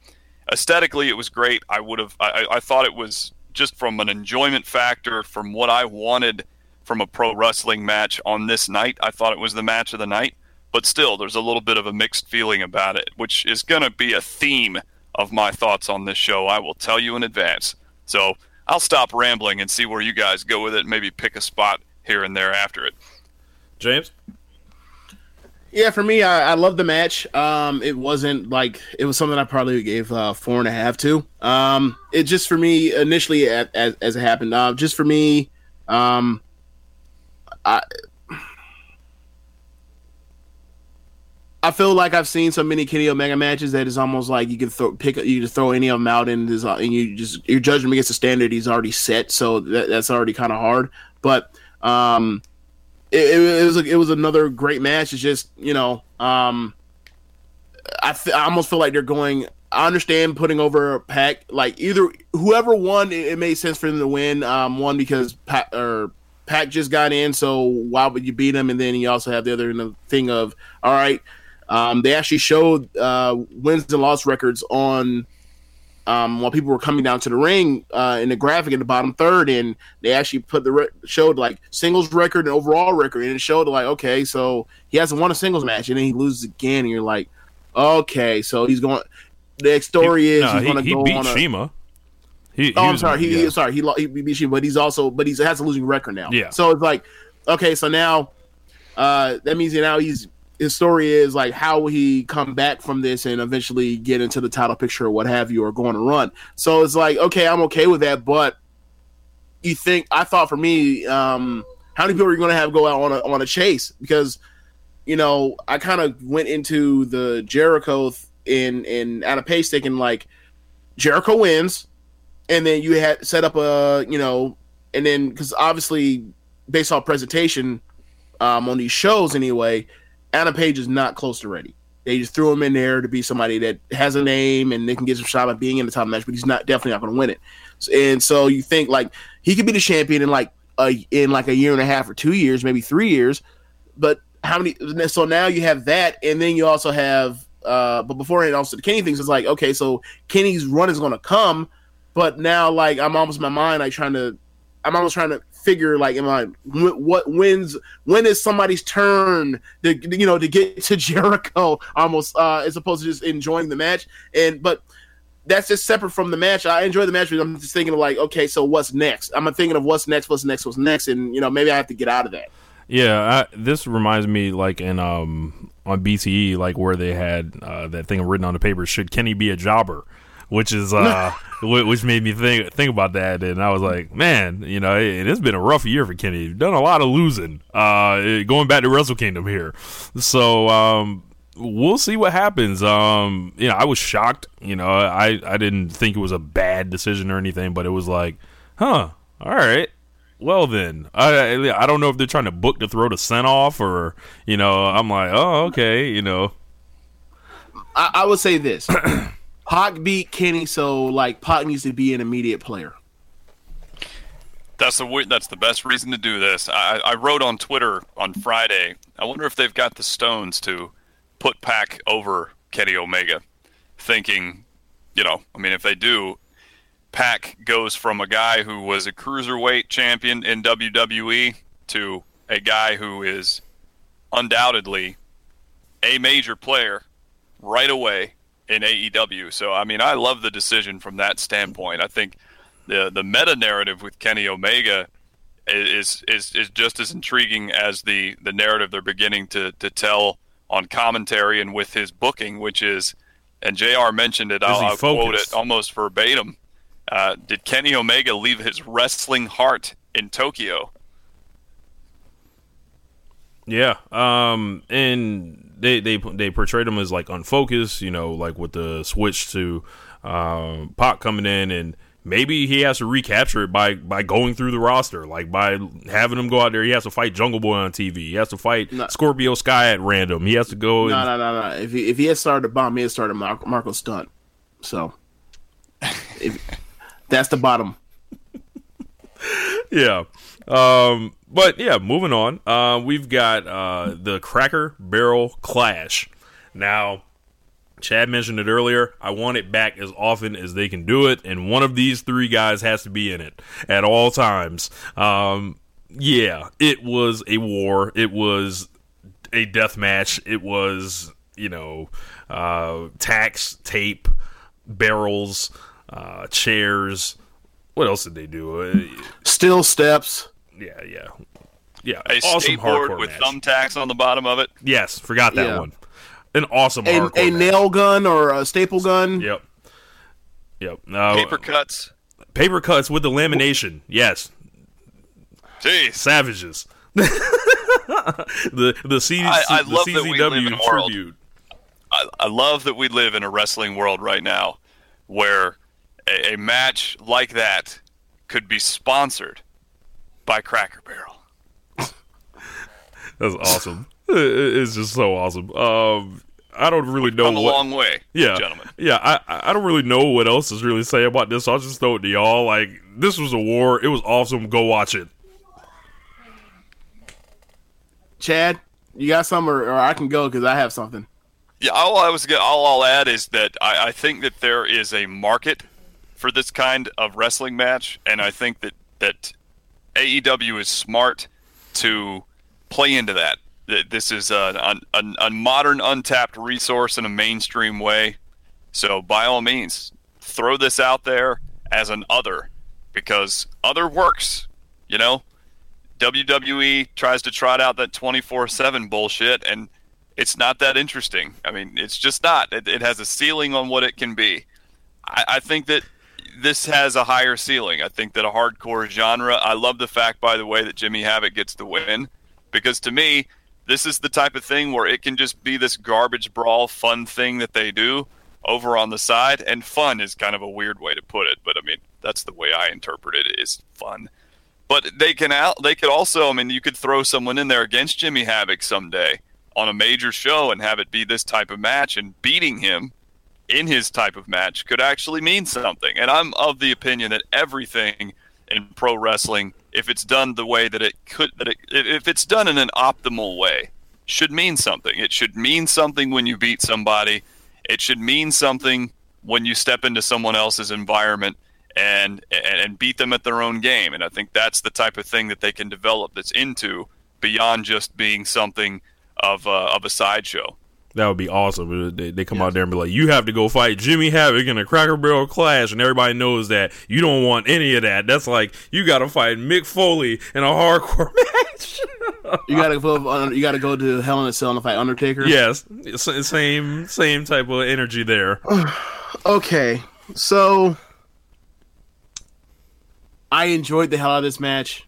aesthetically it was great. I would have I, I thought it was just from an enjoyment factor from what I wanted from a pro wrestling match on this night. I thought it was the match of the night, but still there's a little bit of a mixed feeling about it, which is going to be a theme of my thoughts on this show. I will tell you in advance. So, I'll stop rambling and see where you guys go with it, maybe pick a spot here and there after it. James? Yeah, for me, I, I love the match. Um, it wasn't like it was something I probably gave uh, four and a half to. Um, it just for me initially as, as, as it happened. Uh, just for me, um, I I feel like I've seen so many Kenny Omega matches that it's almost like you can throw pick you just throw any of them out and, and you just you're judging him against the standard he's already set, so that, that's already kind of hard. But um, it, it, was it was another great match. It's just you know, um, I th- I almost feel like they're going. I understand putting over Pac. Like either whoever won, it, it made sense for them to win. Um, one because Pac or Pac just got in, so why would you beat him? And then you also have the other thing of all right. Um, they actually showed uh, wins and loss records on um, while people were coming down to the ring uh, in the graphic in the bottom third, and they actually put the re- showed like singles record and overall record, and it showed like okay, so he hasn't won a singles match, and then he loses again, and you're like, okay, so he's going. The next story he, is no, he's he, going to he go beat on a. CIMA. He, oh, he I'm was- sorry. He yeah. sorry. He he beat CIMA, but he's also but he's has a losing record now. Yeah. So it's like okay, so now uh, that means now he's his story is like how will he come back from this and eventually get into the title picture or what have you or go on a run. So it's like okay, I'm okay with that, but you think I thought for me, um, how many people are you going to have go out on a on a chase because you know I kind of went into the Jericho in in out of pace thinking like Jericho wins, and then you had set up a you know, and then because obviously based off presentation um, on these shows anyway, Adam Page is not close to ready. They just threw him in there to be somebody that has a name and they can get some shot at being in the top match, but he's not definitely not going to win it. And so you think like he could be the champion in like a, in like a year and a half or two years, maybe three years. But how many? So now you have that, and then you also have. Uh, but beforehand, also the Kenny things is like okay, so Kenny's run is going to come, but now like I'm almost in my mind like trying to, I'm almost trying to figure like am I what wins when is somebody's turn to you know to get to Jericho almost uh as opposed to just enjoying the match and but that's just separate from the match. I enjoy the match, but I'm just thinking of like, okay, so what's next? I'm thinking of what's next, what's next, what's next, and you know, maybe I have to get out of that. Yeah, I, this reminds me like in um on BTE like where they had uh, that thing written on the paper. Should Kenny be a jobber? Which is uh, which made me think think about that, and I was like, man, you know, it, it's been a rough year for Kenny. He's done a lot of losing. Uh, going back to Wrestle Kingdom here, so um, we'll see what happens. Um, you know, I was shocked. You know, I I didn't think it was a bad decision or anything, but it was like, huh, all right. Well then, I I don't know if they're trying to book to throw the scent off or you know I'm like oh okay you know I, I would say this: Pac beat Kenny, so like Pac needs to be an immediate player. That's the that's the best reason to do this. I, I wrote on Twitter on Friday. I wonder if they've got the stones to put Pac over Kenny Omega. Thinking, you know, I mean, if they do, Pac goes from a guy who was a cruiserweight champion in WWE to a guy who is undoubtedly a major player right away in AEW. So I mean, I love the decision from that standpoint. I think the the meta narrative with Kenny Omega is is is just as intriguing as the the narrative they're beginning to to tell on commentary and with his booking, which is, and Jr. mentioned it. I'll, I'll quote it almost verbatim. Uh, did Kenny Omega leave his wrestling heart in Tokyo? Yeah, um, and they they they portrayed him as like unfocused, you know, like with the switch to um, Pac coming in, and maybe he has to recapture it by by going through the roster, like by having him go out there. He has to fight Jungle Boy on TV. He has to fight No. Scorpio Sky at random. He has to go. No, and, no, no, no. If he if he had started a bomb, he had started Mar- Marko Stunt. So, if, that's the bottom. yeah. Um, but yeah, moving on. Uh, we've got uh, the Cracker Barrel Clash. Now, Chad mentioned it earlier. I want it back as often as they can do it, and one of these three guys has to be in it at all times. Um, yeah, it was a war. It was a death match. It was, you know, uh, tacks, tape, barrels, uh, chairs. What else did they do? Uh, Still steps. Yeah, yeah, yeah. A awesome skateboard with match. thumbtacks on the bottom of it. Yes, forgot that Yeah. one. An awesome A, hardcore a match. nail gun or a staple gun. Yep. Yep. Uh, Paper cuts. paper cuts with the lamination. Yes, Jeez. savages. the the, C, I- I the love that we live in CZW a world. tribute. I, I love that we live in a wrestling world right now where a, a match like that could be sponsored by Cracker Barrel. That's awesome. It's just so awesome. Um, I don't really know Come a what. long way, yeah, gentlemen. Yeah, I I don't really know what else to really say about this. I'll just throw it to y'all. Like this was a war. It was awesome. Go watch it. Chad, you got some, or, or I can go because I have something. Yeah, all I was gonna- all I'll add is that I, I think that there is a market for this kind of wrestling match, and I think that that AEW is smart to play into that. This is a, a, a modern untapped resource in a mainstream way. So by all means, throw this out there as an other, because other works. You know, WWE tries to trot out that 24/7 bullshit and it's not that interesting. I mean, it's just not. It, it has a ceiling on what it can be. I, I think that this has a higher ceiling. I think that a hardcore genre. I love the fact, by the way, that Jimmy Havoc gets the win because to me, this is the type of thing where it can just be this garbage brawl fun thing that they do over on the side. And fun is kind of a weird way to put it, but I mean, that's the way I interpret it is fun. But they can out. They could also. I mean, you could throw someone in there against Jimmy Havoc someday on a major show and have it be this type of match, and beating him in his type of match could actually mean something. And I'm of the opinion that everything in pro wrestling if it's done the way that it could, that it, if it's done in an optimal way, should mean something. It should mean something when you beat somebody. It should mean something when you step into someone else's environment and and, and beat them at their own game. And I think that's the type of thing that they can develop that's into beyond just being something of a, of a sideshow. That would be awesome. They, they come out there and be like, "You have to go fight Jimmy Havoc in a Cracker Barrel clash," and everybody knows that you don't want any of that. That's like you got to fight Mick Foley in a hardcore match. You gotta go. You gotta go to Hell in a Cell and fight Undertaker. yes, same same type of energy there. Okay, so I enjoyed the hell out of this match.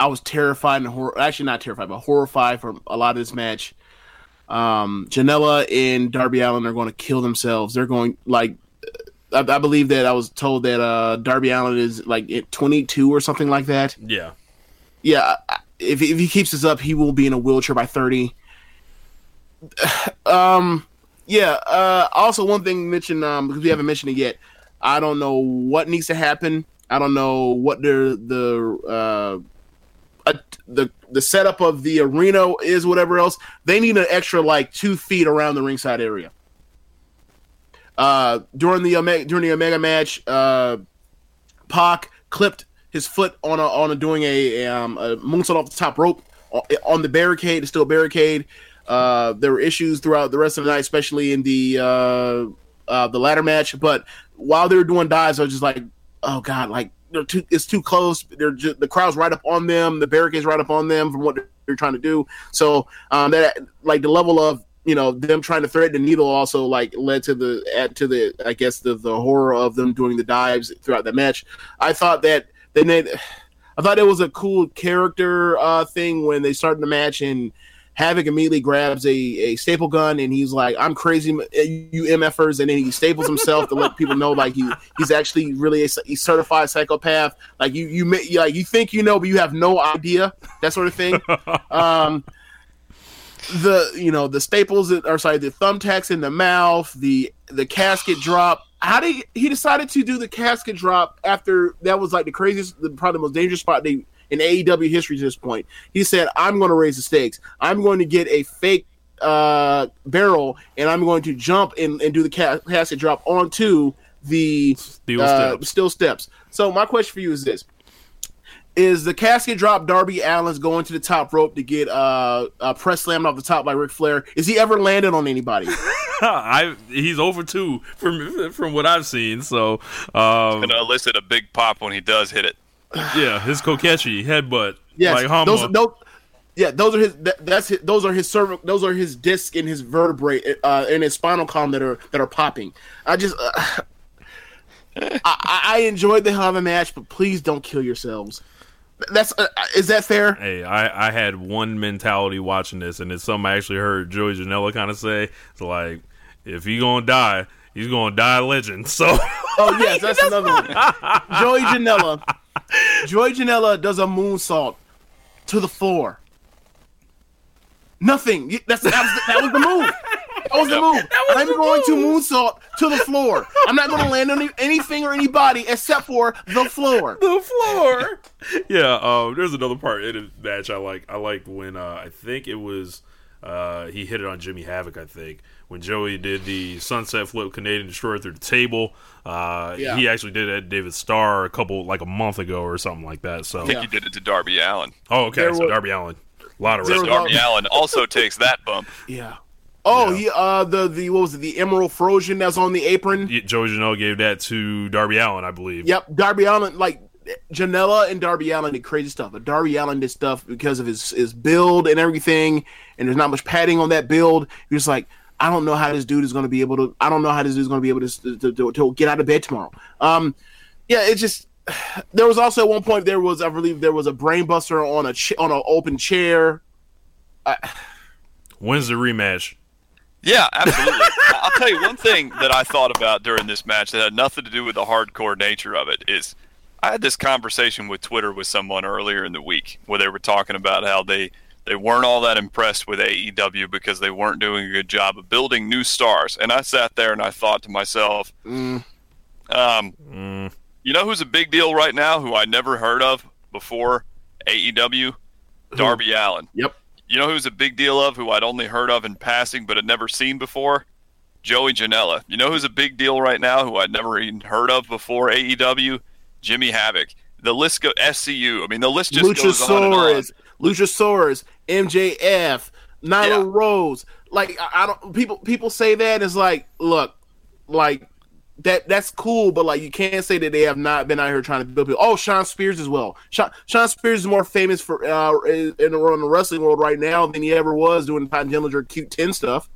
I was terrified and hor- actually not terrified, but horrified from a lot of this match. Um, Janela and Darby Allin are going to kill themselves. They're going like I, I believe that I was told that uh, Darby Allin is like at 22 or something like that. Yeah, Yeah, if if he keeps this up, he will be in a wheelchair by 30. um, yeah. Uh, also, one thing mentioned um, because we haven't mentioned it yet. I don't know what needs to happen. I don't know what the the uh, uh, the the setup of the arena is. Whatever else, they need an extra like two feet around the ringside area. Uh, during the Omega, during the Omega match, uh, Pac clipped his foot on a, on a, doing a, a, um, a moonsault off the top rope on, on the barricade, the steel barricade. Uh, there were issues throughout the rest of the night, especially in the uh, uh, the ladder match. But while they were doing dives, I was just like, oh god, like they're too, it's too close. They're just, the crowd's right up on them, the barricade's right up on them from what they're trying to do. So um, that like the level of you know them trying to thread the needle also like led to the add to the I guess the the horror of them doing the dives throughout the match. I thought that they made I thought it was a cool character uh, thing when they started the match and Havoc immediately grabs a, a staple gun and he's like, "I'm crazy, you MFers," and then he staples himself to let people know like he he's actually really a, he's certified psychopath. Like you you may- like you think you know, but you have no idea that sort of thing. um, the you know the staples that are sorry the thumbtacks in the mouth, the the casket drop. How did he, he decided to do the casket drop after that was like the craziest, the, probably the most dangerous spot they in AEW history to this point. He said, "I'm going to raise the stakes. I'm going to get a fake uh, barrel, and I'm going to jump and, and do the ca- casket drop onto the Steel uh, steps. steel steps." So my question for you is this: Is the casket drop Darby Allin's going to the top rope to get uh, uh press slammed off the top by Ric Flair? Is he ever landed on anybody? I he's over two from from what I've seen. So um, Gonna elicit a big pop when he does hit it. Yeah, his Kokeshi headbutt. Yes, like Hama. those, those, yeah, those are his. That, that's his, those are his cervic. Those are his disc and his vertebrae uh, and his spinal column that are that are popping. I just, uh, I, I enjoyed the hell of a match, but please don't kill yourselves. That's uh, is that fair? Hey, I, I had one mentality watching this, and it's something I actually heard Joey Janela kind of say. It's like, if he gonna die, he's gonna die a legend. So Oh yes, that's another one. Joey Janela. Joey Janela does a moonsault to the floor. Nothing. That's that was, that was the move. That was the move. I'm going to moonsault to the floor. I'm not going to land on anything or anybody except for the floor. the floor. yeah, um, there's another part in the match I like. I liked when uh, I think it was uh, he hit it on Jimmy Havoc. I think when Joey did the sunset flip Canadian destroyer through the table. Uh, Yeah. He actually did that at David Starr a couple like a month ago or something like that. So I think he did it to Darby Allin. oh okay, There so was- Darby Allin, a lot of There Darby Allin also takes that bump. Yeah. Oh, Yeah. he uh the the what was it the Emerald Flowsion that's on the apron. Yeah, Joey Janela gave that to Darby Allin, I believe. Yep, Darby Allin like Janela and Darby Allin did crazy stuff, but Darby Allin did stuff because of his his build and everything, and there's not much padding on that build. You're just like, I don't know how this dude is going to be able to. I don't know how this dude is going to be able to, to, to to get out of bed tomorrow. Um, yeah, it just. There was also at one point there was I believe there was a brainbuster on a ch- on an open chair. When's the rematch? Yeah, absolutely. I'll tell you one thing that I thought about during this match that had nothing to do with the hardcore nature of it is I had this conversation with Twitter with someone earlier in the week where they were talking about how they they weren't all that impressed with AEW because they weren't doing a good job of building new stars. And I sat there and I thought to myself, um, you know who's a big deal right now who I never heard of before AEW? Darby Allin. Yep. You know who's a big deal of, who I'd only heard of in passing but had never seen before? Joey Janela. You know who's a big deal right now, who I'd never even heard of before AEW? Jimmy Havoc. The list go SCU. I mean, the list just goes on and on. Luchasaurus, Luchasaurus, MJF, Nyla Yeah. Rose. Like I, I don't people people say that is like, look, like that that's cool, but like you can't say that they have not been out here trying to build people. Oh, Shawn Spears as well. Shawn, Shawn Spears is more famous for uh in, in the in the wrestling world right now than he ever was doing Todd Dillinger cute ten stuff.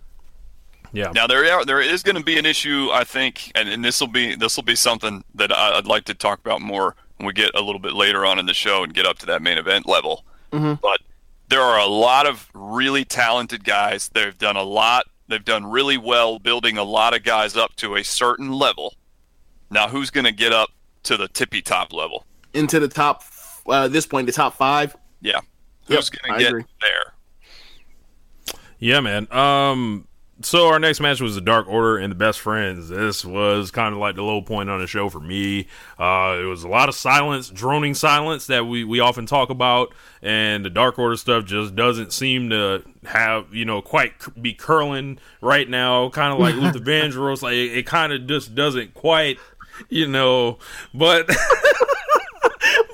Yeah. Now there are, there is going to be an issue, I think, and, and this will be this will be something that I- I'd like to talk about more when we get a little bit later on in the show and get up to that main event level. But there are a lot of really talented guys. They've done a lot. They've done really well building a lot of guys up to a certain level. Now, who's going to get up to the tippy top level? Into the top uh, at this point, the top five. Yeah, Yep, who's going to get agree. there? Yeah, man. Um, so our next match was the Dark Order and the Best Friends. This was kind of like the low point on the show for me. Uh, it was a lot of silence, droning silence that we we often talk about, and the Dark Order stuff just doesn't seem to have you know quite c- be curling right now. Kind of like Luther Vandross, like it, it kind of just doesn't quite, you know, but.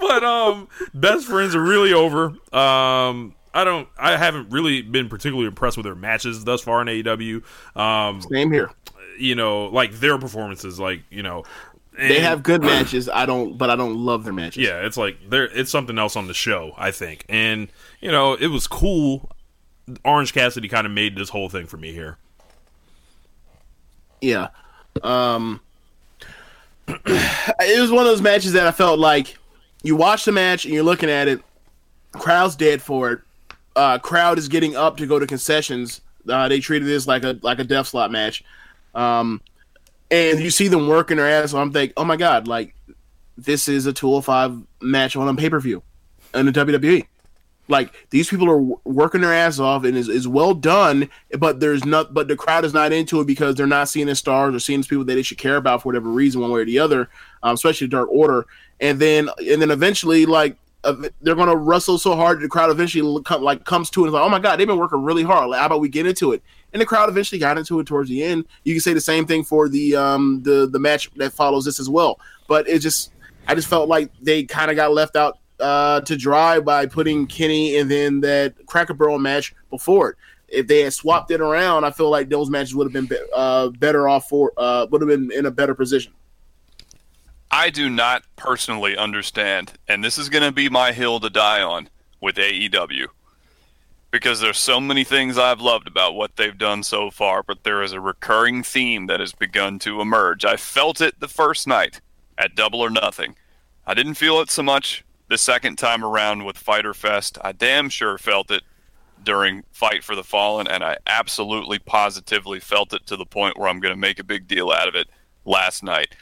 but um best friends are really over um i don't i haven't really been particularly impressed with their matches thus far in aew um Same here. you know like their performances like you know They have good matches. I don't, but I don't love their matches. yeah it's like there it's something else on the show i think and you know it was cool orange cassidy kind of made this whole thing for me here Yeah. Um it was one of those matches that I felt like you watch the match and you're looking at it, crowd's dead for it. Uh crowd is getting up to go to concessions. Uh, they treated this like a like a death slot match. Um and you see them working their ass off. I'm like, oh my god, like this is a 205 match on a pay per view in the WWE. Like these people are working their ass off and is, is well done, but there's not, but the crowd is not into it because they're not seeing the stars or seeing these people that they should care about for whatever reason, one way or the other, um, especially Dark Order. And then, and then eventually, like they're gonna wrestle so hard, the crowd eventually like comes to it and is like, oh my god, they've been working really hard. Like, how about we get into it? And the crowd eventually got into it towards the end. You can say the same thing for the um the the match that follows this as well. But it just, I just felt like they kind of got left out uh, to dry by putting Kenny and then that Cracker Barrel match before it. If they had swapped it around, I feel like those matches would have been be- uh, better off for uh, would have been in a better position. I do not personally understand, and this is going to be my hill to die on with AEW, because there's so many things I've loved about what they've done so far, but there is a recurring theme that has begun to emerge. I felt it the first night at Double or Nothing. I didn't feel it so much the second time around with Fyter Fest. I damn sure felt it during Fight for the Fallen, and I absolutely positively felt it to the point where I'm going to make a big deal out of it last night.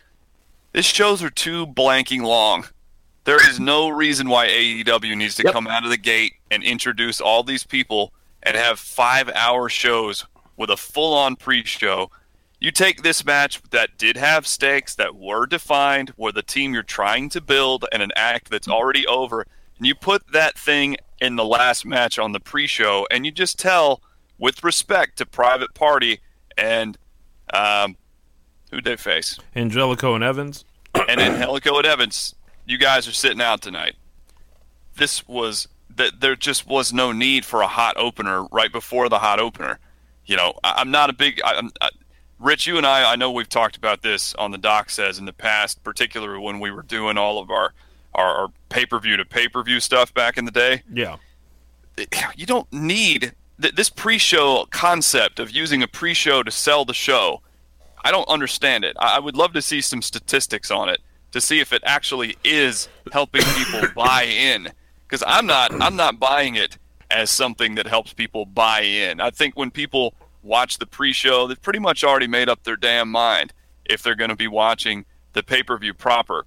These shows are too blanking long. There is no reason why AEW needs to Yep. come out of the gate and introduce all these people and have five hour shows with a full on pre show. You take this match that did have stakes, that were defined, where the team you're trying to build and an act that's already over, and you put that thing in the last match on the pre show, and you just tell, with respect to Private Party and um, who'd they face? angelico and evans and Angelico and Evans, you guys are sitting out tonight. This was that there just was no need for a hot opener right before the hot opener. You know, I, I'm not a big. I, I'm, I, Rich, you and I, I know we've talked about this on the doc says in the past, particularly when we were doing all of our our, our pay per view to pay per view stuff back in the day yeah you don't need th- this pre-show concept of using a pre-show to sell the show. I don't understand it. I would love to see some statistics on it to see if it actually is helping people buy in. Because I'm not, I'm not buying it as something that helps people buy in. I think when people watch the pre-show, they've pretty much already made up their damn mind if they're going to be watching the pay-per-view proper.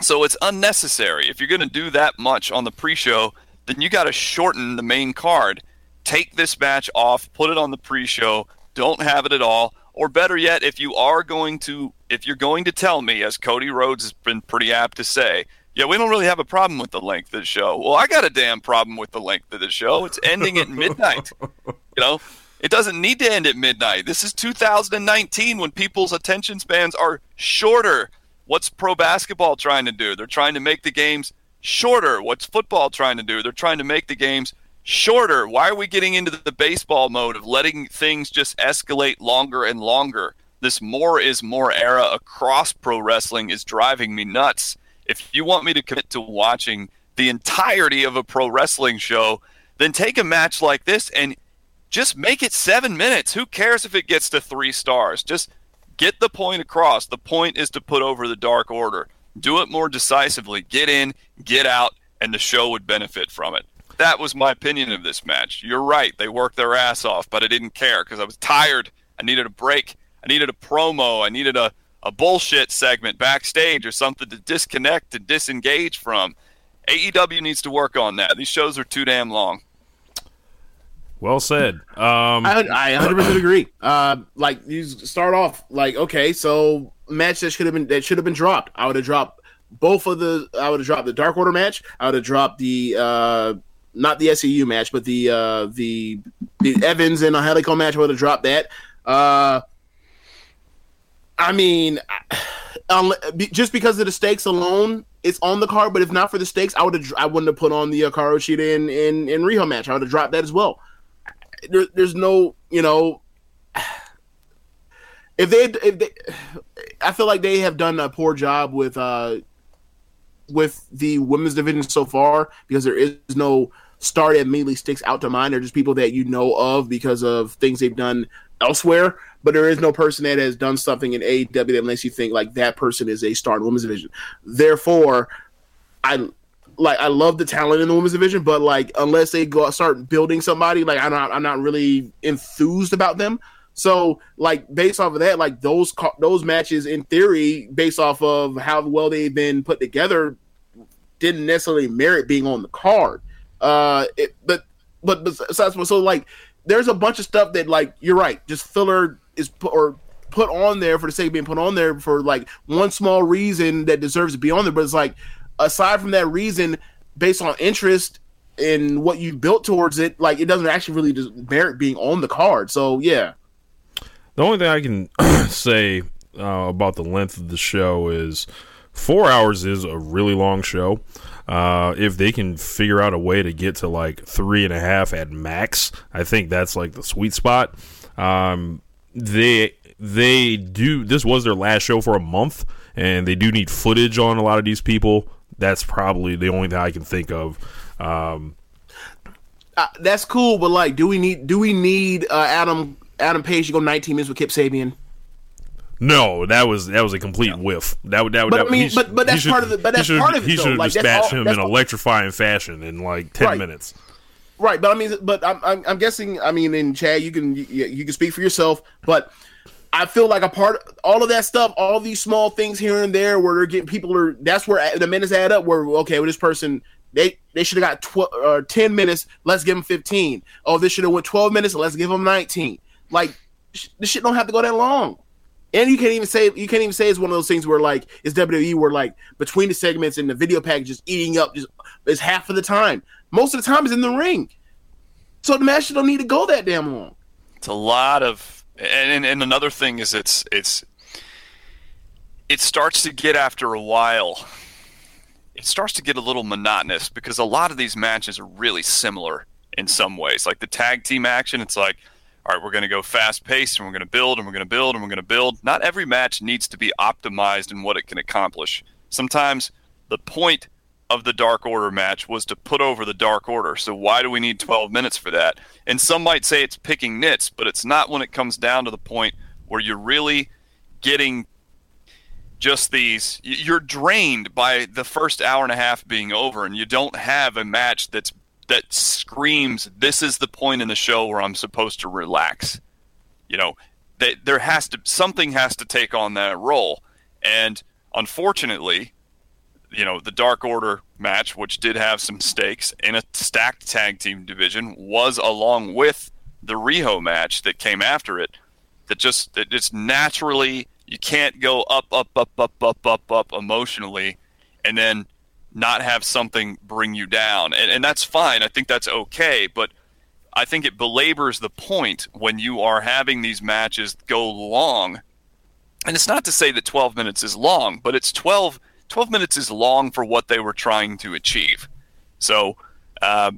So it's unnecessary. If you're going to do that much on the pre-show, then you got to shorten the main card. Take this match off, put it on the pre-show. Don't have it at all. Or better yet, if you are going to, if you're going to tell me, as Cody Rhodes has been pretty apt to say, Yeah, we don't really have a problem with the length of the show. Well, I got a damn problem with the length of the show. It's ending at midnight. You know, it doesn't need to end at midnight. This is 2019 when people's attention spans are shorter. What's pro basketball trying to do? They're trying to make the games shorter. What's football trying to do? They're trying to make the games shorter. Why are we getting into the baseball mode of letting things just escalate longer and longer? This more is more era across pro wrestling is driving me nuts. If you want me to commit to watching the entirety of a pro wrestling show, then take a match like this and just make it seven minutes. Who cares if it gets to three stars? Just get the point across. The point is to put over the Dark Order. Do it more decisively. Get in, get out, and the show would benefit from it. That was my opinion of this match. You're right. They worked their ass off, but I didn't care because I was tired. I needed a break. I needed a promo. I needed a, a bullshit segment backstage or something to disconnect and disengage from. AEW needs to work on that. These shows are too damn long. Well said. Um, I, I 100% agree. Uh, like you start off like okay, so match that should have been that should have been dropped. I would have dropped both of the. I would have dropped the Dark Order match. I would have dropped the uh, not the SCU match, but the uh, the the Evans and Angelico match. Would have dropped that. Uh, I mean, just because of the stakes alone, it's on the card. But if not for the stakes, I would have I wouldn't have put on the Hikaru Shida in in in Riho match. I would have dropped that as well. There, there's no, you know, if they if they, I feel like they have done a poor job with uh with the women's division so far because there is no star that immediately sticks out to mind. They're just people that you know of because of things they've done elsewhere. But there is no person that has done something in AEW that makes you think like that person is a star in women's division. Therefore, I like I love the talent in the women's division, but like unless they go start building somebody, like I'm not I'm not really enthused about them. So like based off of that, like those those matches in theory, based off of how well they've been put together, didn't necessarily merit being on the card. Uh, it, but but besides, so like there's a bunch of stuff that like you're right, just filler is put or put on there for the sake of being put on there for like one small reason that deserves to be on there. But it's like aside from that reason, based on interest in what you built towards it, like it doesn't actually really just merit being on the card. So yeah. The only thing I can say uh, about the length of the show is four hours is a really long show. Uh, if they can figure out a way to get to like three and a half at max, I think that's like the sweet spot. Um, they they do this was their last show for a month, and they do need footage on a lot of these people. That's probably the only thing I can think of. Um, uh, that's cool, but like, do we need do we need uh, Adam Adam Page to go 19 minutes with Kip Sabian? No, that was that was a complete whiff. That would that would. But that, I mean, but but that's should, part of the but that's should, part of it. He should have like, dispatched all, him in electrifying fashion in like ten right. minutes. Right, but I mean, but I'm, I'm, I'm guessing. I mean, in Chad, you can you, you can speak for yourself, but I feel like a part of all of that stuff, all these small things here and there, where they're getting people are. That's where the minutes add up. Where okay, well, this person they they should have got 12 uh, 10 minutes let's give them 15 oh this should have went 12 minutes let's give them 19 like sh- this shit don't have to go that long and you can't even say you can't even say it's one of those things where like it's WWE where like between the segments and the video package is eating up just is half of the time. Most of the time is in the ring. So the match don't need to go that damn long. It's a lot of and, and another thing is it's it's it starts to get after a while it starts to get a little monotonous because a lot of these matches are really similar in some ways. Like the tag team action, it's like all right, we're going to go fast paced and we're going to build and we're going to build and we're going to build. Not every match needs to be optimized in what it can accomplish. Sometimes the point of the Dark Order match was to put over the Dark Order. So why do we need 12 minutes for that? And some might say it's picking nits, but it's not when it comes down to the point where you're really getting just these you're drained by the first hour and a half being over and you don't have a match that's that screams this is the point in the show where I'm supposed to relax. You know, that there has to something has to take on that role. And unfortunately, you know, the Dark Order match, which did have some stakes in a stacked tag team division, was along with the Riho match that came after it. That just that just naturally you can't go up, up, up, up, up, up, up emotionally, and then not have something bring you down. And, and that's fine. I think that's okay. But I think it belabors the point when you are having these matches go long. And it's not to say that 12 minutes is long, but it's 12, 12 minutes is long for what they were trying to achieve. So, uh,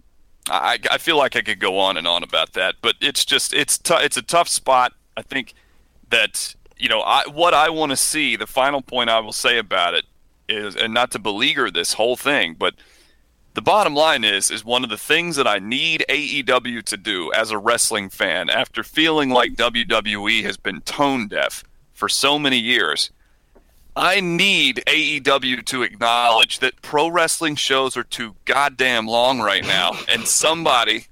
I, I feel like I could go on and on about that, but it's just it's t- it's a tough spot. I think that you know I, what I want to see. The final point I will say about it is, and not to beleaguer this whole thing, but the bottom line is is one of the things that I need AEW to do as a wrestling fan after feeling like WWE has been tone deaf for so many years. I need AEW to acknowledge that pro wrestling shows are too goddamn long right now, and somebody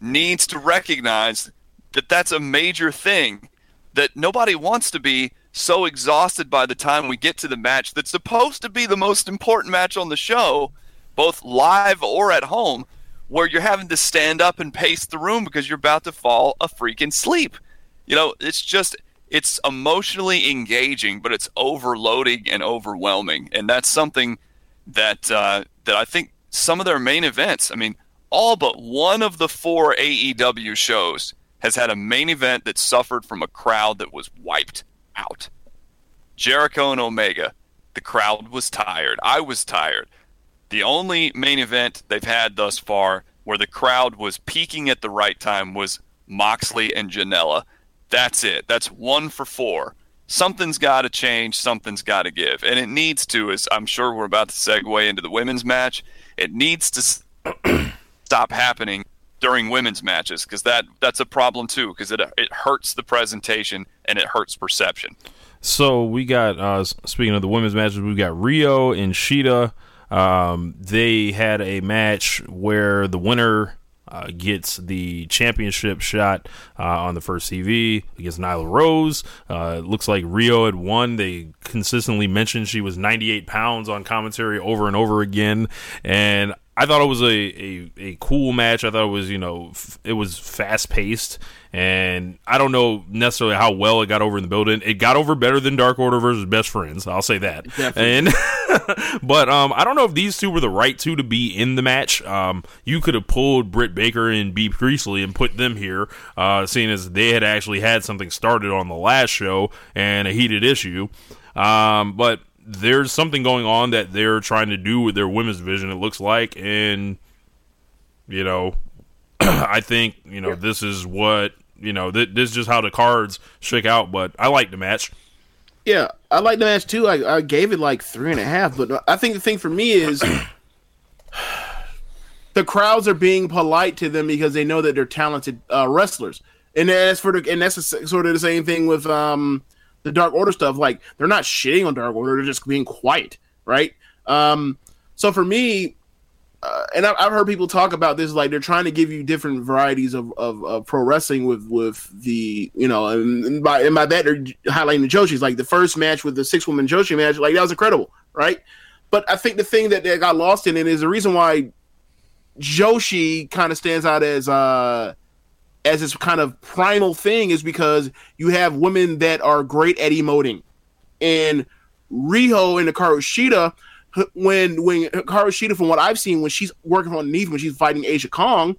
needs to recognize that that's a major thing. That nobody wants to be so exhausted by the time we get to the match that's supposed to be the most important match on the show, both live or at home, where you're having to stand up and pace the room because you're about to fall a freaking sleep. You know, it's just it's emotionally engaging, but it's overloading and overwhelming, and that's something that uh, that I think some of their main events. I mean, all but one of the four AEW shows has had a main event that suffered from a crowd that was wiped out. Jericho and Omega, the crowd was tired. I was tired. The only main event they've had thus far where the crowd was peaking at the right time was Moxley and Janela. That's it. That's one for four. Something's got to change. Something's got to give. And it needs to, as I'm sure we're about to segue into the women's match, it needs to stop happening during women's matches because that, that's a problem too because it, it hurts the presentation and it hurts perception. So we got uh, speaking of the women's matches, we got Riho and Shida. Um, they had a match where the winner uh, gets the championship shot uh, on the first TV against Nyla Rose. Uh, looks like Riho had won. They consistently mentioned she was 98 pounds on commentary over and over again, and I thought it was a, a, a cool match. I thought it was, you know, f- it was fast paced, and I don't know necessarily how well it got over in the building. It got over better than Dark Order versus Best Friends. I'll say that. Definitely. And but um, I don't know if these two were the right two to be in the match. Um, you could have pulled Britt Baker and Bea Priestley and put them here, uh, seeing as they had actually had something started on the last show and a heated issue. Um, but there's something going on that they're trying to do with their women's division. It looks like, and you know, I think you know this is what you know. Th- this is just how the cards shake out. But I like the match. Yeah, I like the match too. I, I gave it like three and a half, but I think the thing for me is the crowds are being polite to them because they know that they're talented uh, wrestlers, and that's for the and that's the, sort of the same thing with um the Dark Order stuff. Like they're not shitting on Dark Order; they're just being quiet, right? Um, so for me, uh, and I've, I've heard people talk about this, like they're trying to give you different varieties of, of, of pro wrestling with with the you know, and, and by and by that they're highlighting the Joshis. Like the first match with the six woman Joshi match, like that was incredible, right? But I think the thing that they got lost in it is the reason why Joshi kind of stands out as uh as this kind of primal thing is because you have women that are great at emoting, and Riho and Hikaru Shida when when Hikaru Shida, from what I've seen, when she's working underneath, when she's fighting Aja Kong,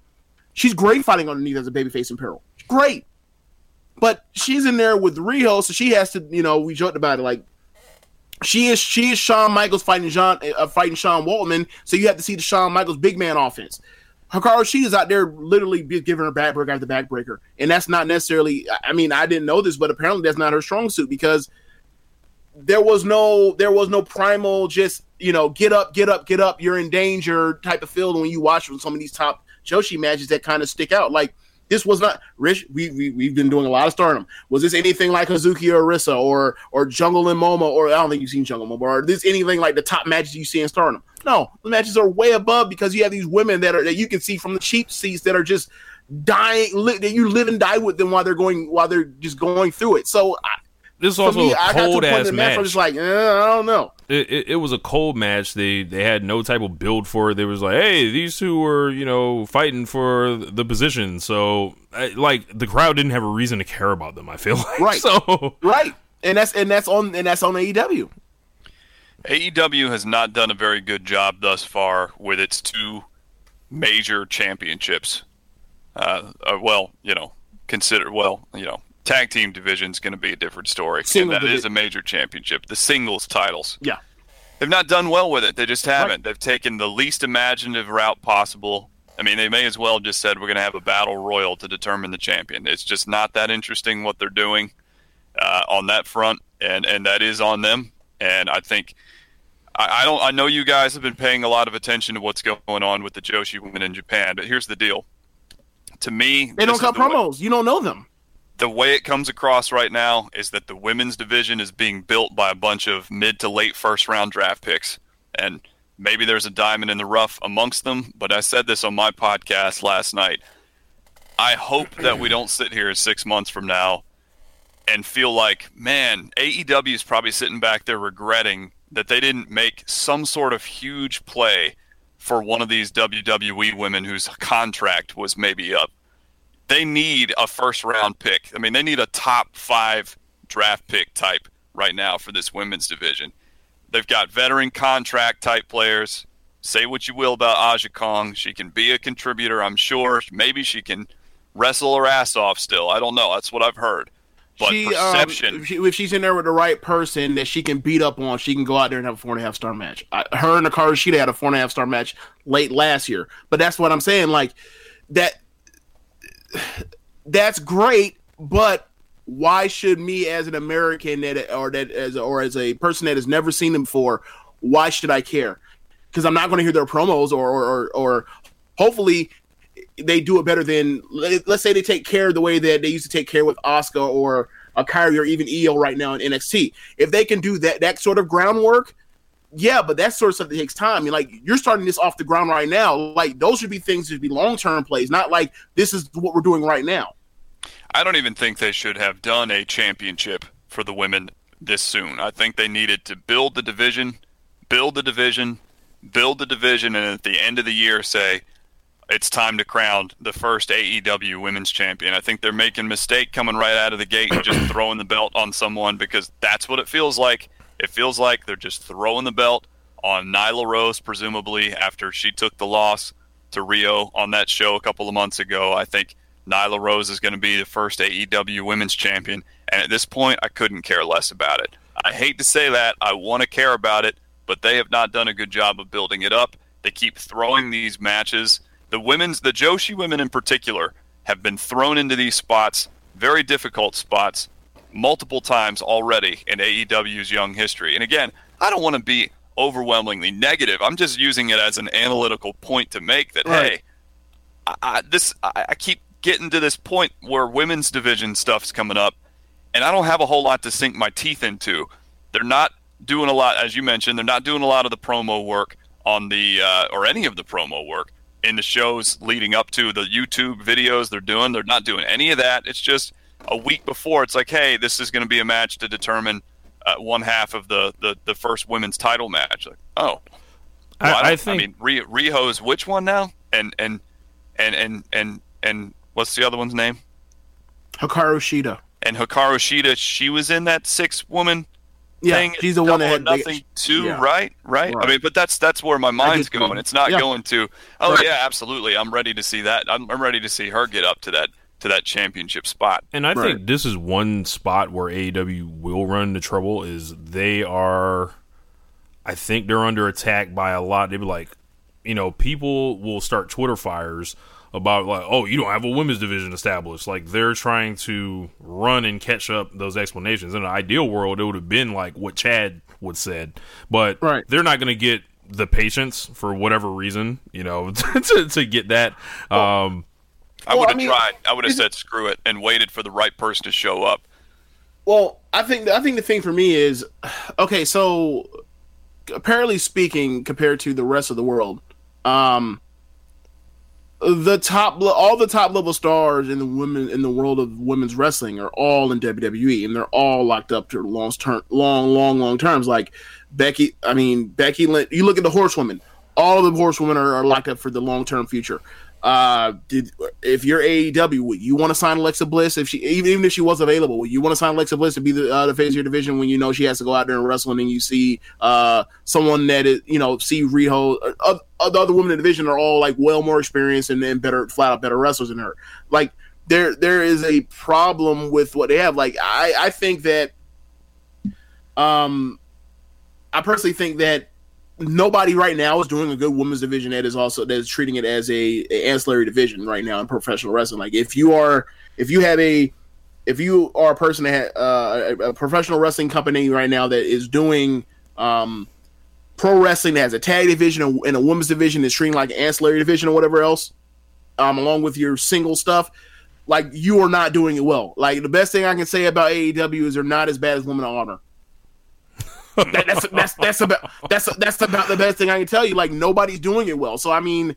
she's great fighting underneath as a babyface in peril. Great. But she's in there with Riho, so she has to, you know, we joked about it, like she is she is Shawn Michaels fighting John uh, fighting Sean Waltman, so you have to see the Shawn Michaels big man offense. Hikaru Shida's out there literally giving her backbreaker after backbreaker, and that's not necessarily. I mean, I didn't know this, but apparently that's not her strong suit because there was no there was no primal just you know get up get up get up you're in danger type of feel when you watch some of these top Joshi matches that kind of stick out like this was not Rich we, we we've been doing a lot of stardom was this anything like Hazuki or Arisa or or Jungle and Momo or I don't think you've seen Jungle Momo or this anything like the top matches you see in stardom no the matches are way above because you have these women that are that you can see from the cheap seats that are just dying li- that you live and die with them while they're going while they're just going through it. So I, This is also me, a I got to cold the point in ass the match. match. I'm just like, eh, I don't know. it, it, it was a cold match. They they had no type of build for it. They was like, hey, these two were you know fighting for the position. So I- like the crowd didn't have a reason to care about them. I feel like Right. So Right, and that's and that's on and that's on AEW. AEW has not done a very good job thus far with its two major championships. Uh, uh, well, you know, consider well, you know, tag team division is going to be a different story, Single and that divi- is a major championship. The singles titles, Yeah. they've not done well with it. They just haven't. They've taken the least imaginative route possible. I mean, they may as well just said we're going to have a battle royal to determine the champion. It's just not that interesting what they're doing uh, on that front, and and that is on them. And I think I, I don't. I know you guys have been paying a lot of attention to what's going on with the Joshi women in Japan, but here's the deal. To me, They don't cut the way- promos. You don't know them. The way it comes across right now is that the women's division is being built by a bunch of mid to late first round draft picks. And maybe there's a diamond in the rough amongst them, but I said this on my podcast last night. I hope that we don't sit here six months from now and feel like, man, AEW is probably sitting back there regretting that they didn't make some sort of huge play for one of these WWE women whose contract was maybe up they need a first round pick. I mean, they need a top five draft pick type right now for this women's division. They've got veteran contract type players. Say what you will about Aja Kong. She can be a contributor, I'm sure. Maybe she can wrestle her ass off still. I don't know. That's what I've heard. But she, perception. Um, if, she, if she's in there with the right person that she can beat up on, she can go out there and have a four and a half star match. I, her and Hikaru Shida had a four and a half star match late last year. But that's what I'm saying. Like that. That's great, but why should me as an American that or that as or as a person that has never seen them before, why should I care? Because I'm not going to hear their promos or or, or hopefully they do it better than let- let's say they take care the way that they used to take care with Asuka or a Kairi or even Io right now in NXT. If they can do that that sort of groundwork, yeah, but that sort of stuff that takes time. I mean, like you're starting this off the ground right now. Like those should be things that should be long term plays, not like this is what we're doing right now. I don't even think they should have done a championship for the women this soon. I think they needed to build the division, build the division, build the division, and at the end of the year say it's time to crown the first AEW Women's Champion. I think they're making a mistake coming right out of the gate and just throwing the belt on someone because that's what it feels like. It feels like they're just throwing the belt on Nyla Rose, presumably after she took the loss to Riho on that show a couple of months ago. I think Nyla Rose is going to be the first AEW Women's Champion, and at this point, I couldn't care less about it. I hate to say that. I want to care about it, but they have not done a good job of building it up. They keep throwing these matches. The women's, the Joshi women in particular, have been thrown into these spots, very difficult spots, multiple times already in AEW's young history. And again, I don't want to be overwhelmingly negative. I'm just using it as an analytical point to make that Right. hey, I, I, this I, I keep getting to this point where women's division stuff's coming up, and I don't have a whole lot to sink my teeth into. They're not doing a lot, as you mentioned. They're not doing a lot of the promo work on the uh, or any of the promo work in the shows leading up to the YouTube videos they're doing. They're not doing any of that. It's just a week before. It's like, hey, this is going to be a match to determine uh, one half of the, the the first women's title match. Like, oh, I- well, I don't- think- I mean, Ri- Riho's which one now? And and and and and and what's the other one's name? Hikaru Shida. And Hikaru Shida, she was in that six woman Yeah, thing. she's the one that had nothing to yeah. right? right? I mean, but that's that's where my mind's going. It's not Yeah. going to. Oh Right. yeah, absolutely. I'm ready to see that. I'm, I'm ready to see her get up to that to that championship spot. And I Right. think this is one spot where AEW will run into trouble is they are I think they're under attack by a lot. They'd be like, you know, people will start Twitter fires about like, oh, you don't have a women's division established. Like they're trying to run and catch up those explanations. In an ideal world, it would have been like what Chad would said, but Right. they're not going to get the patience for whatever reason, you know, to, to get that. Um, I Well, would I have mean, tried. I would have said screw it and waited for the right person to show up. Well, I think I think the thing for me is okay. So, apparently speaking, compared to the rest of the world, um, the top all the top level stars in the women in the world of women's wrestling are all in WWE, and they're all locked up to long term, long, long, long terms. Like Becky, I mean Becky Lynch. You look at the Horsewomen. All the Horsewomen are, are locked up for the long term future. Uh, did if you're AEW, would you want to sign Alexa Bliss if she even even if she was available? Would you want to sign Alexa Bliss to be the uh, the face of your division when you know she has to go out there and wrestle, and then you see uh someone that is you know see Riho, uh, uh, the other women in the division are all like well more experienced and, and better flat out better wrestlers than her. Like there there is a problem with what they have. Like I I think that um I personally think that nobody right now is doing a good women's division that is also that is treating it as a, a ancillary division right now in professional wrestling. Like if you are if you have a if you are a person that ha- uh, a, professional wrestling company right now that is doing um, pro wrestling that has a tag division and- and a women's division that's treating like an ancillary division or whatever else, um, along with your single stuff, like you are not doing it well. Like the best thing I can say about AEW is they're not as bad as Women of Honor. That- that's that's that's about that's that's about the best thing I can tell you. Like nobody's doing it well. So I mean,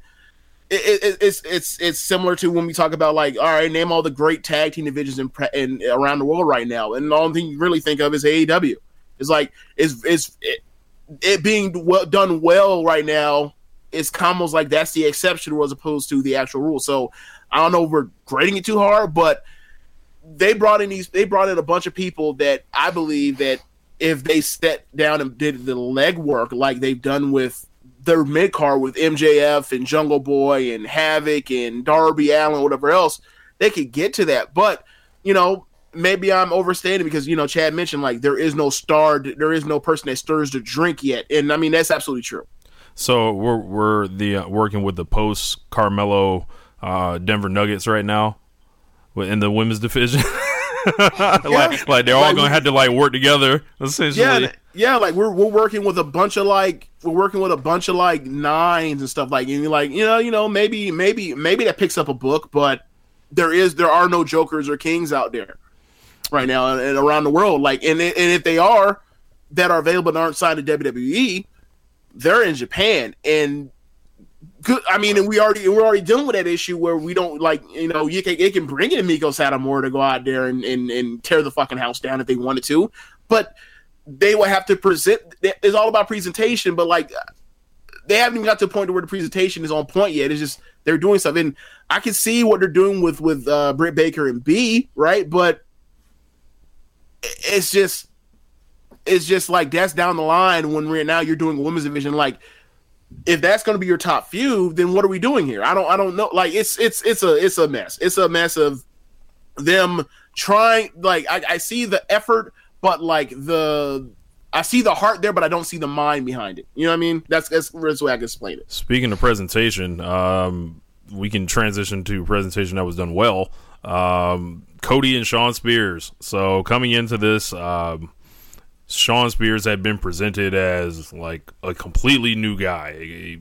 it, it, it's it's it's similar to when we talk about like, all right, name all the great tag team divisions in, in around the world right now, and the only thing you really think of is AEW. It's like it's it's it, it being well, done well right now. It's almost like that's the exception as opposed to the actual rule. So I don't know if we're grading it too hard, but they brought in these they brought in a bunch of people that I believe that if they sat down and did the legwork like they've done with their mid card with MJF and Jungle Boy and Havoc and Darby Allin, whatever else, they could get to that. But you know, maybe I'm overstating because you know Chad mentioned like there is no star, there is no person that stirs the drink yet, and I mean that's absolutely true. So we're we're the uh, working with the post Carmelo uh, Denver Nuggets right now, in the women's division. like, like they're all Like, gonna have to like work together essentially. Yeah, yeah, like we're we're working with a bunch of like we're working with a bunch of like nines and stuff like and you're like you know you know maybe maybe maybe that picks up a book, but there is there are no jokers or kings out there right now and, and around the world. Like and and if they are that are available and aren't signed to WWE, they're in Japan and. Good. I mean, and we already we're already dealing with that issue where we don't like you know you can it can bring in Meiko Satomura to go out there and, and and tear the fucking house down if they wanted to, but they will have to present. It's all about presentation, but like they haven't even got to the point where the presentation is on point yet. It's just they're doing stuff, and I can see what they're doing with with uh, Britt Baker and Bea, right? But it's just it's just like that's down the line when we're now you're doing a women's division. Like if that's going to be your top few, then what are we doing here? I don't I don't know. Like it's it's it's a it's a mess. It's a mess of them trying. Like I, I see the effort, but like the I see the heart there, but I don't see the mind behind it. You know what I mean? That's that's, that's the way I can explain it. Speaking of presentation, um, we can transition to presentation that was done well. Um, Cody and Shawn Spears. So coming into this, um, Shawn Spears had been presented as like a completely new guy, a,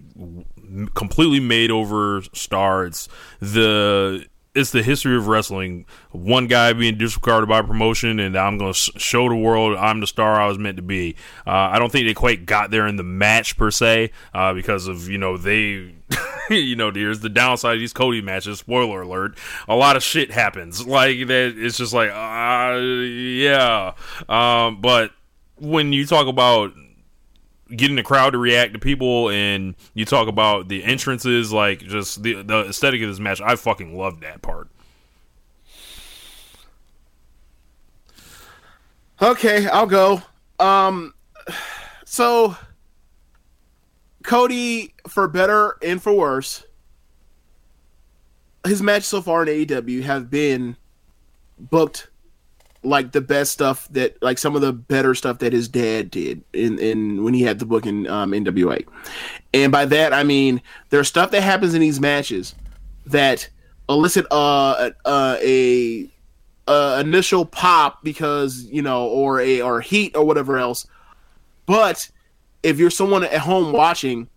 completely made over star. It's the it's the history of wrestling. One guy being disregarded by promotion, and I'm going to show the world I'm the star I was meant to be. Uh, I don't think they quite got there in the match per se, uh, because of you know they, you know, there's the downside of these Cody matches. Spoiler alert: a lot of shit happens. Like that, it's just like, uh, yeah. Um, but when you talk about getting the crowd to react to people and you talk about the entrances like just the the aesthetic of this match i fucking love that part Okay, I'll go. Um, so Cody, for better and for worse, his matches so far in AEW have been booked like the best stuff that like some of the better stuff that his dad did in in when he had the book in um, NWA. And by that I mean there's stuff that happens in these matches that elicit uh, uh a uh, initial pop because you know or a or heat or whatever else. But if you're someone at home watching,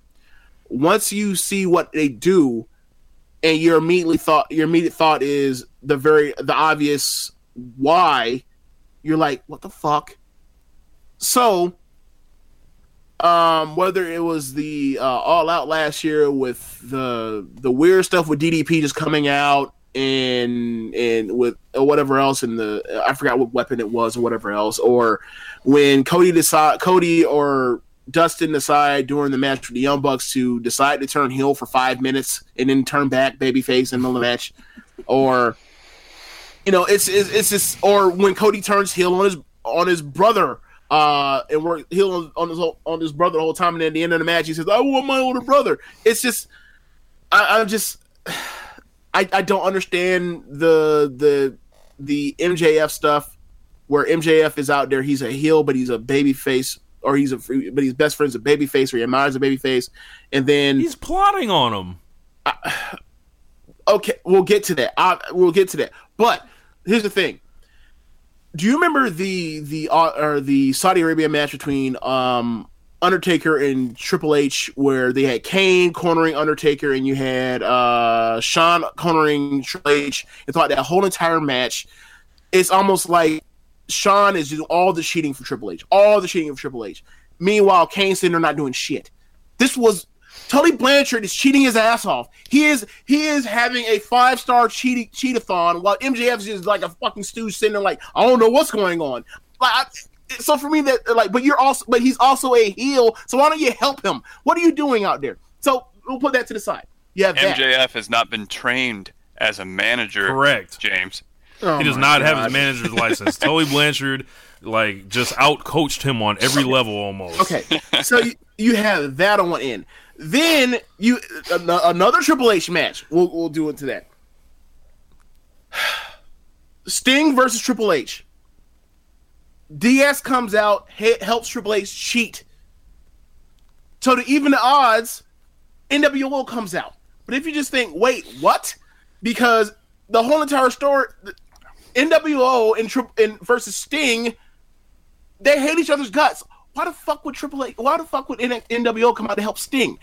once you see what they do and your immediately thought your immediate thought is the very the obvious why you're like what the fuck? So um whether it was the uh, all out last year with the the weird stuff with DDP just coming out and and with or whatever else in the I forgot what weapon it was or whatever else or when Cody decide Cody or Dustin decide during the match with the Young Bucks to decide to turn heel for five minutes and then turn back babyface in the match, or you know, it's, it's it's just or when Cody turns heel on his on his brother, uh, and we're heel on, on his on his brother the whole time, and then at the end of the match he says, "I want my older brother." It's just, I, I'm just, I I don't understand the the the MJF stuff where MJF is out there, he's a heel, but he's a baby face, or he's a but his best friend's a baby face, or he admires a baby face, and then He's plotting on him. okay, we'll get to that. I, we'll get to that. But here's the thing: Do you remember the the uh, or the Saudi Arabia match between um, Undertaker and Triple H, where they had Kane cornering Undertaker, and you had uh, Shawn cornering Triple H, and thought that whole entire match, it's almost like Shawn is doing all the cheating for Triple H, all the cheating for Triple H. Meanwhile, Kane's sitting there not doing shit. This was Tully Blanchard is cheating his ass off. He is he is having a five star cheating cheatathon while MJF is just like a fucking stooge sitting there like I don't know what's going on. Like I, so for me that like but you're also but he's also a heel. So why don't you help him? What are you doing out there? So we'll put that to the side. Yeah, have that. MJF has not been trained as a manager. Correct. James. Oh he does my not have God. his manager's license. Tully Blanchard, like, just out coached him on every level almost. Okay, so you, you have that on one end. Then you an- another Triple H match. We'll we'll do into that. Sting versus Triple H. DX comes out, he- helps Triple H cheat. So to even the odds, NWO comes out. But if you just think, wait, what? Because the whole entire story, NWO and, Tri- and versus Sting, they hate each other's guts. Why the fuck would Triple H? Why the fuck would NWO come out to help Sting?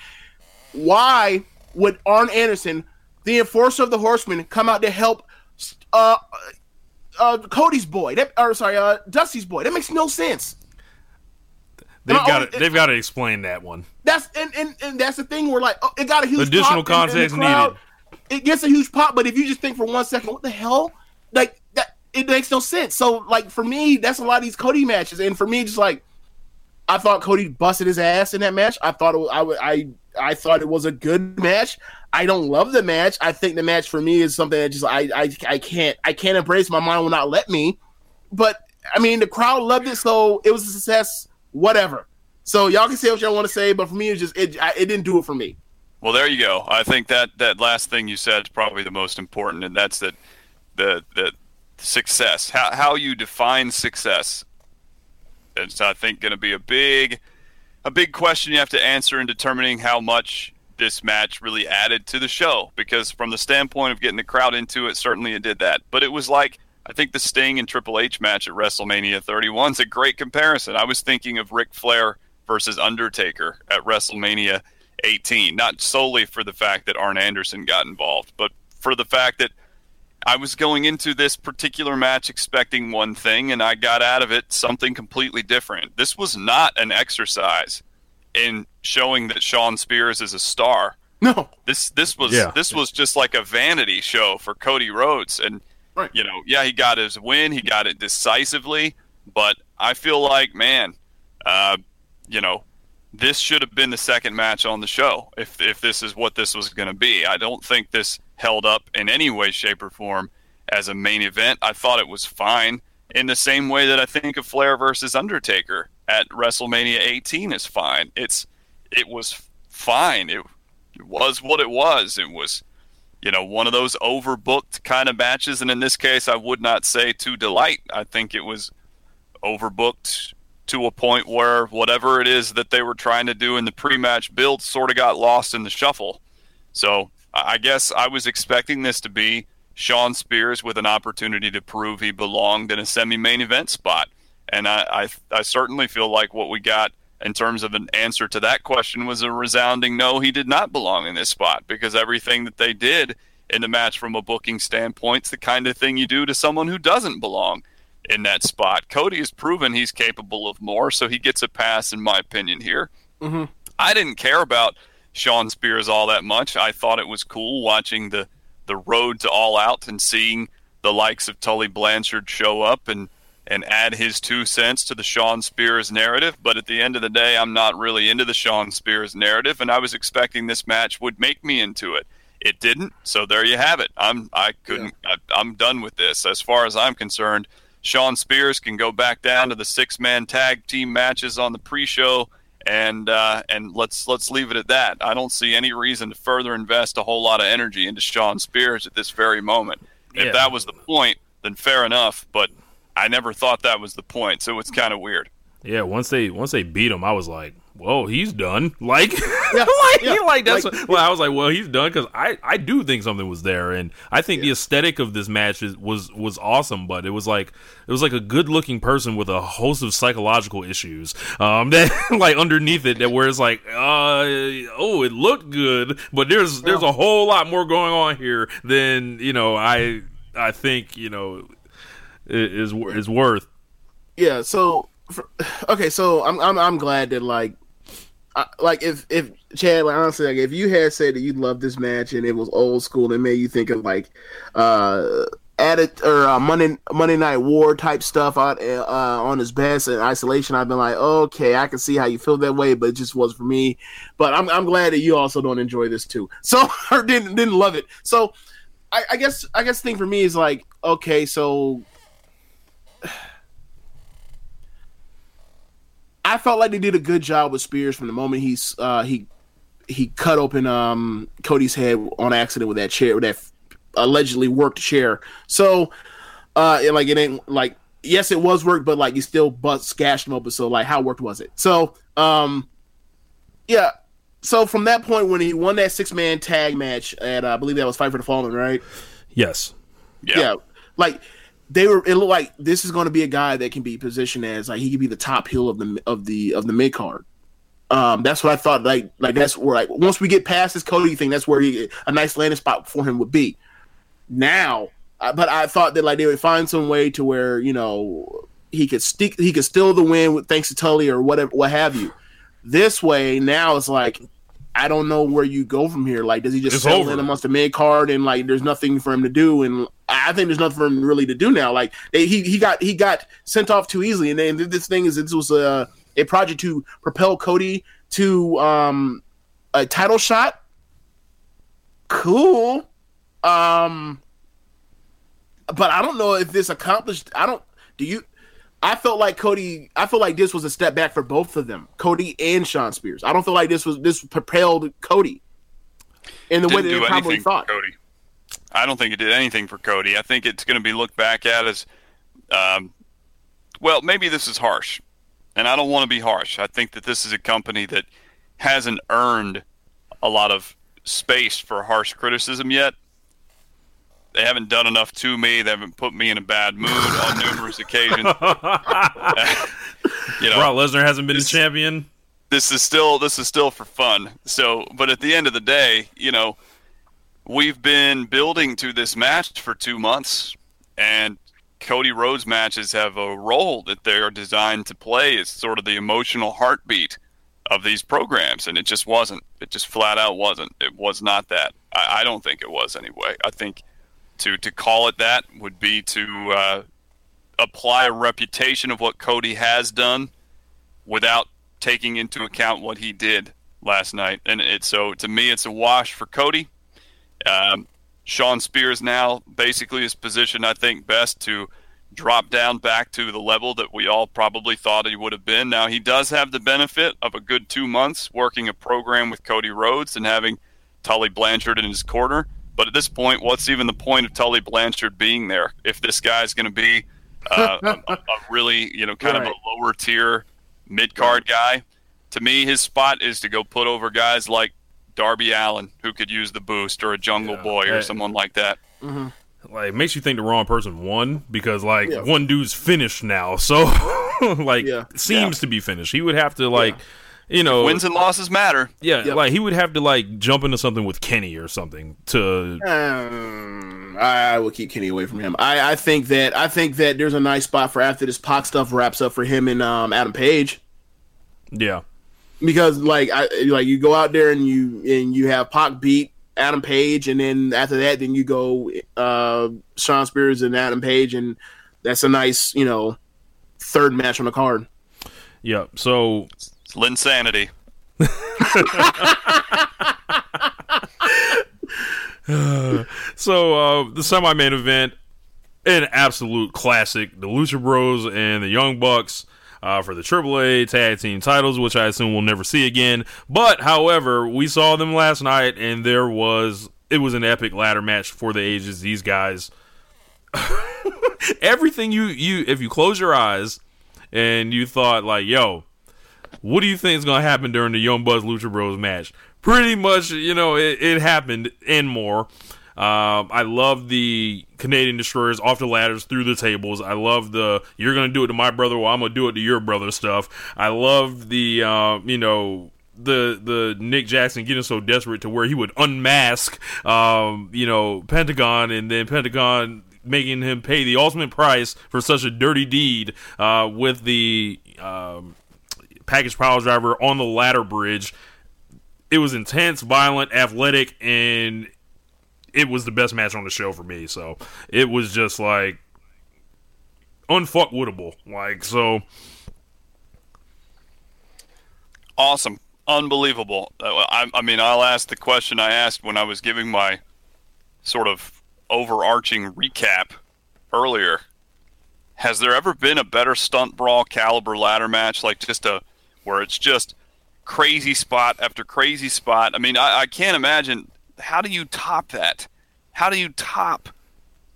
Why would Arn Anderson, the enforcer of the Horsemen, come out to help uh, uh, Cody's boy? That, or sorry, uh, Dusty's boy. That makes no sense. They've got to they've got to explain that one. That's and, and, and that's the thing. Where like oh, it got a huge Additional pop in- in the context crowd. It gets a huge pop, but if you just think for one second, what the hell? Like that, it makes no sense. So like for me, that's a lot of these Cody matches, and for me, just like I thought Cody busted his ass in that match. I thought it was, I, I I thought it was a good match. I don't love the match. I think the match for me is something that just I I, I can't I can't embrace. My mind will not let me. But I mean, the crowd loved it, so it was a success. Whatever. So y'all can say what y'all want to say, but for me, it just it I, it didn't do it for me. Well, there you go. I think that that last thing you said is probably the most important, and that's that the the success, how how you define success. It's I think going to be a big a big question you have to answer in determining how much this match really added to the show. Because from the standpoint of getting the crowd into it, certainly it did that. But it was like I think the Sting and Triple H match at WrestleMania 31 is a great comparison. I was thinking of Ric Flair versus Undertaker at WrestleMania 18, not solely for the fact that Arn Anderson got involved, but for the fact that I was going into this particular match expecting one thing, and I got out of it something completely different. This was not an exercise in showing that Shawn Spears is a star. No, This this was Yeah. this was just like a vanity show for Cody Rhodes, and Right. you know, yeah, he got his win, he got it decisively, but I feel like, man, uh, you know, this should have been the second match on the show if if this is what this was going to be. I don't think this held up in any way, shape, or form as a main event. I thought it was fine in the same way that I think of Flair versus Undertaker at WrestleMania 18 is fine. It's it was fine. It, it was what it was. It was you know one of those overbooked kind of matches, and in this case, I would not say to delight. I think it was overbooked to a point where whatever it is that they were trying to do in the pre-match build sort of got lost in the shuffle. So I guess I was expecting this to be Shawn Spears with an opportunity to prove he belonged in a semi-main event spot, and I, I, I certainly feel like what we got in terms of an answer to that question was a resounding no. He did not belong in this spot because everything that they did in the match from a booking standpoint is the kind of thing you do to someone who doesn't belong in that spot. Cody has proven he's capable of more, so he gets a pass, in my opinion, here. Mm-hmm. I didn't care about Shawn Spears all that much. I thought it was cool watching the, the road to All Out and seeing the likes of Tully Blanchard show up and and add his two cents to the Shawn Spears narrative. But at the end of the day, I'm not really into the Shawn Spears narrative, and I was expecting this match would make me into it. It didn't, so there you have it. I'm I couldn't. I, I'm done with this. As far as I'm concerned, Shawn Spears can go back down to the six man tag team matches on the pre-show and uh, and let's let's leave it at that. I don't see any reason to further invest a whole lot of energy into Shawn Spears at this very moment. Yeah. If that was the point, then fair enough. But I never thought that was the point, so it's kind of weird. Yeah, once they once they beat him, I was like, "Whoa, he's done!" Like, Yeah, like, yeah, like that's like- what- well, I was like, "Well, he's done," because I I do think something was there, and I think the aesthetic of this match is, was was awesome, but it was like it was like a good looking person with a host of psychological issues, um, that like underneath it, that where it's like, uh, oh, it looked good, but there's there's a whole lot more going on here than you know I I think you know is is worth. yeah so okay so i'm i'm, I'm glad that like Like if if chad like honestly like if you had said that you loved this match and it was old school and made you think of like uh added or uh, monday monday night war type stuff on uh, on his best in isolation i've been like okay i can see how you feel that way but it just was for me. But i'm, I'm glad that you also don't enjoy this too. So or didn't didn't love it. So I, I guess i guess the thing for me is like okay so I felt like they did a good job with Spears from the moment he's uh, he he cut open um, Cody's head on accident with that chair, with that allegedly worked chair. So, uh, it, like it ain't like yes, it was worked, but like you still bust gashed him open. So like, how worked was it? So, um, yeah. So from that point when he won that six man tag match at uh, I believe that was Fight for the Fallen, right? Yes. Yeah. yeah, like they were. It looked like this is going to be a guy that can be positioned as like he could be the top heel of the of the of the mid card. Um, that's what I thought. Like, like that's where like once we get past this Cody thing, that's where he, a nice landing spot for him would be. Now, I- but I thought that like they would find some way to where you know he could stick, he could steal the win with thanks to Tully or whatever, what have you. This way, now it's like I don't know where you go from here. Like, does he just It's settle over. in amongst the mid card and like there's nothing for him to do? And I think there's nothing for him really to do now. Like they, he he got he got sent off too easily, and then this thing is this was a a project to propel Cody to um a title shot. Cool, um, but I don't know if this accomplished. I don't. Do you? I felt like Cody. I feel like this was a step back for both of them, Cody and Shawn Spears. I don't feel like this was this propelled Cody in the way Didn't that do they probably thought. Cody. I don't think it did anything for Cody. I think it's going to be looked back at as, um, well, maybe this is harsh, and I don't want to be harsh. I think that this is a company that hasn't earned a lot of space for harsh criticism yet. They haven't done enough to me. They haven't put me in a bad mood on numerous occasions. you know, Brock Lesnar hasn't been a This- champion. this is still this is still for fun. So, but at the end of the day, you know, we've been building to this match for two months, and Cody Rhodes matches have a role that they are designed to play. It's sort of the emotional heartbeat of these programs, and it just wasn't. It just flat out wasn't. It was not that. I, I don't think it was anyway. I think to to call it that would be to uh, apply a reputation of what Cody has done without taking into account what he did last night. And it so to me, it's a wash for Cody. Um, Shawn Spears now basically is positioned, I think, best to drop down back to the level that we all probably thought he would have been. Now he does have the benefit of a good two months working a program with Cody Rhodes and having Tully Blanchard in his corner. But at this point, what's even the point of Tully Blanchard being there if this guy's going to be uh, a, a really, you know, kind of a lower tier mid card guy? To me, his spot is to go put over guys like Darby Allin, who could use the boost, or a Jungle Boy, or someone like that. Like it makes you think the wrong person won because like Yeah. one dude's finished now, so like Yeah. seems to be finished. He would have to like, you know, Wins and losses matter. yeah, Yep. like he would have to like jump into something with Kenny or something to. Um, I, I will keep Kenny away from him. I, I think that I think that there's a nice spot for after this Pac stuff wraps up for him and um, Adam Page Yeah, because like I like you go out there and you and you have Pac beat Adam Page and then after that then you go uh, Shawn Spears and Adam Page and that's a nice you know third match on the card. Yeah, So It's Linsanity. So uh, the semi-main event, an absolute classic: the Lucha Bros and the Young Bucks uh, for the AAA Tag Team titles, which I assume we'll never see again. But however, we saw them last night, and there was it was an epic ladder match for the ages. These guys, everything you you if you close your eyes and you thought like, yo, what do you think is going to happen during the Young Bucks Lucha Bros match? Pretty much, you know, it, it happened and more. Um, I love the Canadian destroyers off the ladders through the tables. I love the you're gonna do it to my brother, well I'm gonna do it to your brother stuff. I love the uh, you know the the Nick Jackson getting so desperate to where he would unmask um, you know Pentagon and then Pentagon making him pay the ultimate price for such a dirty deed uh, with the um, package power driver on the ladder bridge. It was intense, violent, athletic, and it was the best match on the show for me. So it was just like unfuckwoodable. Like so, Awesome. Unbelievable. Uh, I, I mean, I'll ask the question I asked when I was giving my sort of overarching recap earlier. Has there ever been a better stunt brawl caliber ladder match like just a where it's just crazy spot after crazy spot? I mean, I, I can't imagine how do you top that? How do you top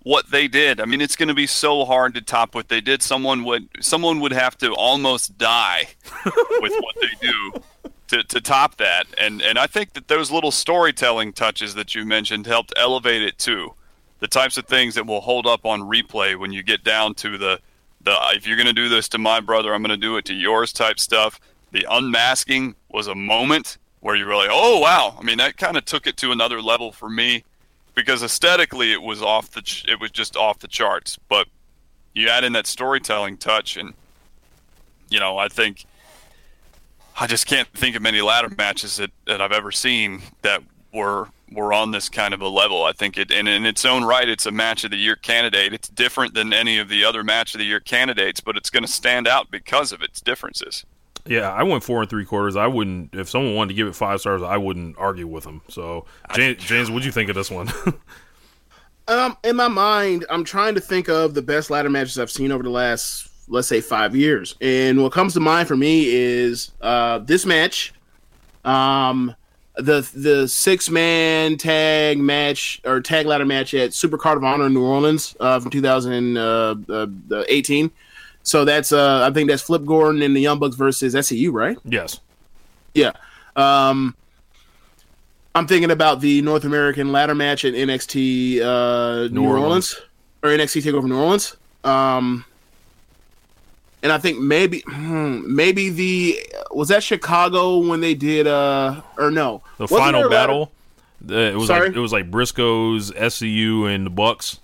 what they did? I mean, it's going to be so hard to top what they did. Someone would someone would have to almost die with what they do to, to top that. And and I think that those little storytelling touches that you mentioned helped elevate it too. The types of things that will hold up on replay when you get down to the the if you're going to do this to my brother, I'm going to do it to yours type stuff. The unmasking was a moment where you were like, "Oh wow!" I mean, that kind of took it to another level for me because aesthetically it was off the ch- it was just off the charts. But you add in that storytelling touch, and you know, I think I just can't think of many ladder matches that, that I've ever seen that were were on this kind of a level. I think it, and in its own right, it's a match of the year candidate. It's different than any of the other match of the year candidates, but it's going to stand out because of its differences. Yeah, I went four and three quarters. I wouldn't if someone wanted to give it five stars. I wouldn't argue with them. So James, James what'd you think of this one? Um, in my mind, I'm trying to think of the best ladder matches I've seen over the last, let's say, five years. And what comes to mind for me is uh, this match, um, the the six man tag match or tag ladder match at Super Card of Honor in New Orleans uh, from 2018. So that's uh, I think that's Flip Gordon and the Young Bucks versus SCU, right? yes. Yeah. Um, I'm thinking about the North American ladder match at NXT uh, New, New Orleans. or NXT Takeover New Orleans. Um, and I think maybe hmm, maybe the was that Chicago when they did uh or no The Wasn't final there a ladder- battle. The, it was Sorry? like it was like Briscoes, SCU, and the Bucks.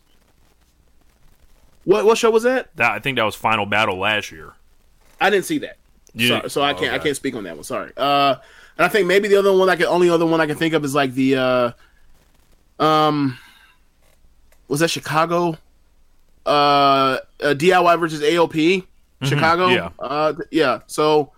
What what show was that? That I think that was final battle last year. I didn't see that. You so, so I can't I okay. can't speak on that one. Sorry. Uh, and I think maybe the other one I can only other one I can think of is like the uh, um, was that Chicago? Uh, uh DIY versus AOP, Chicago. Mm-hmm. yeah. Uh, yeah. So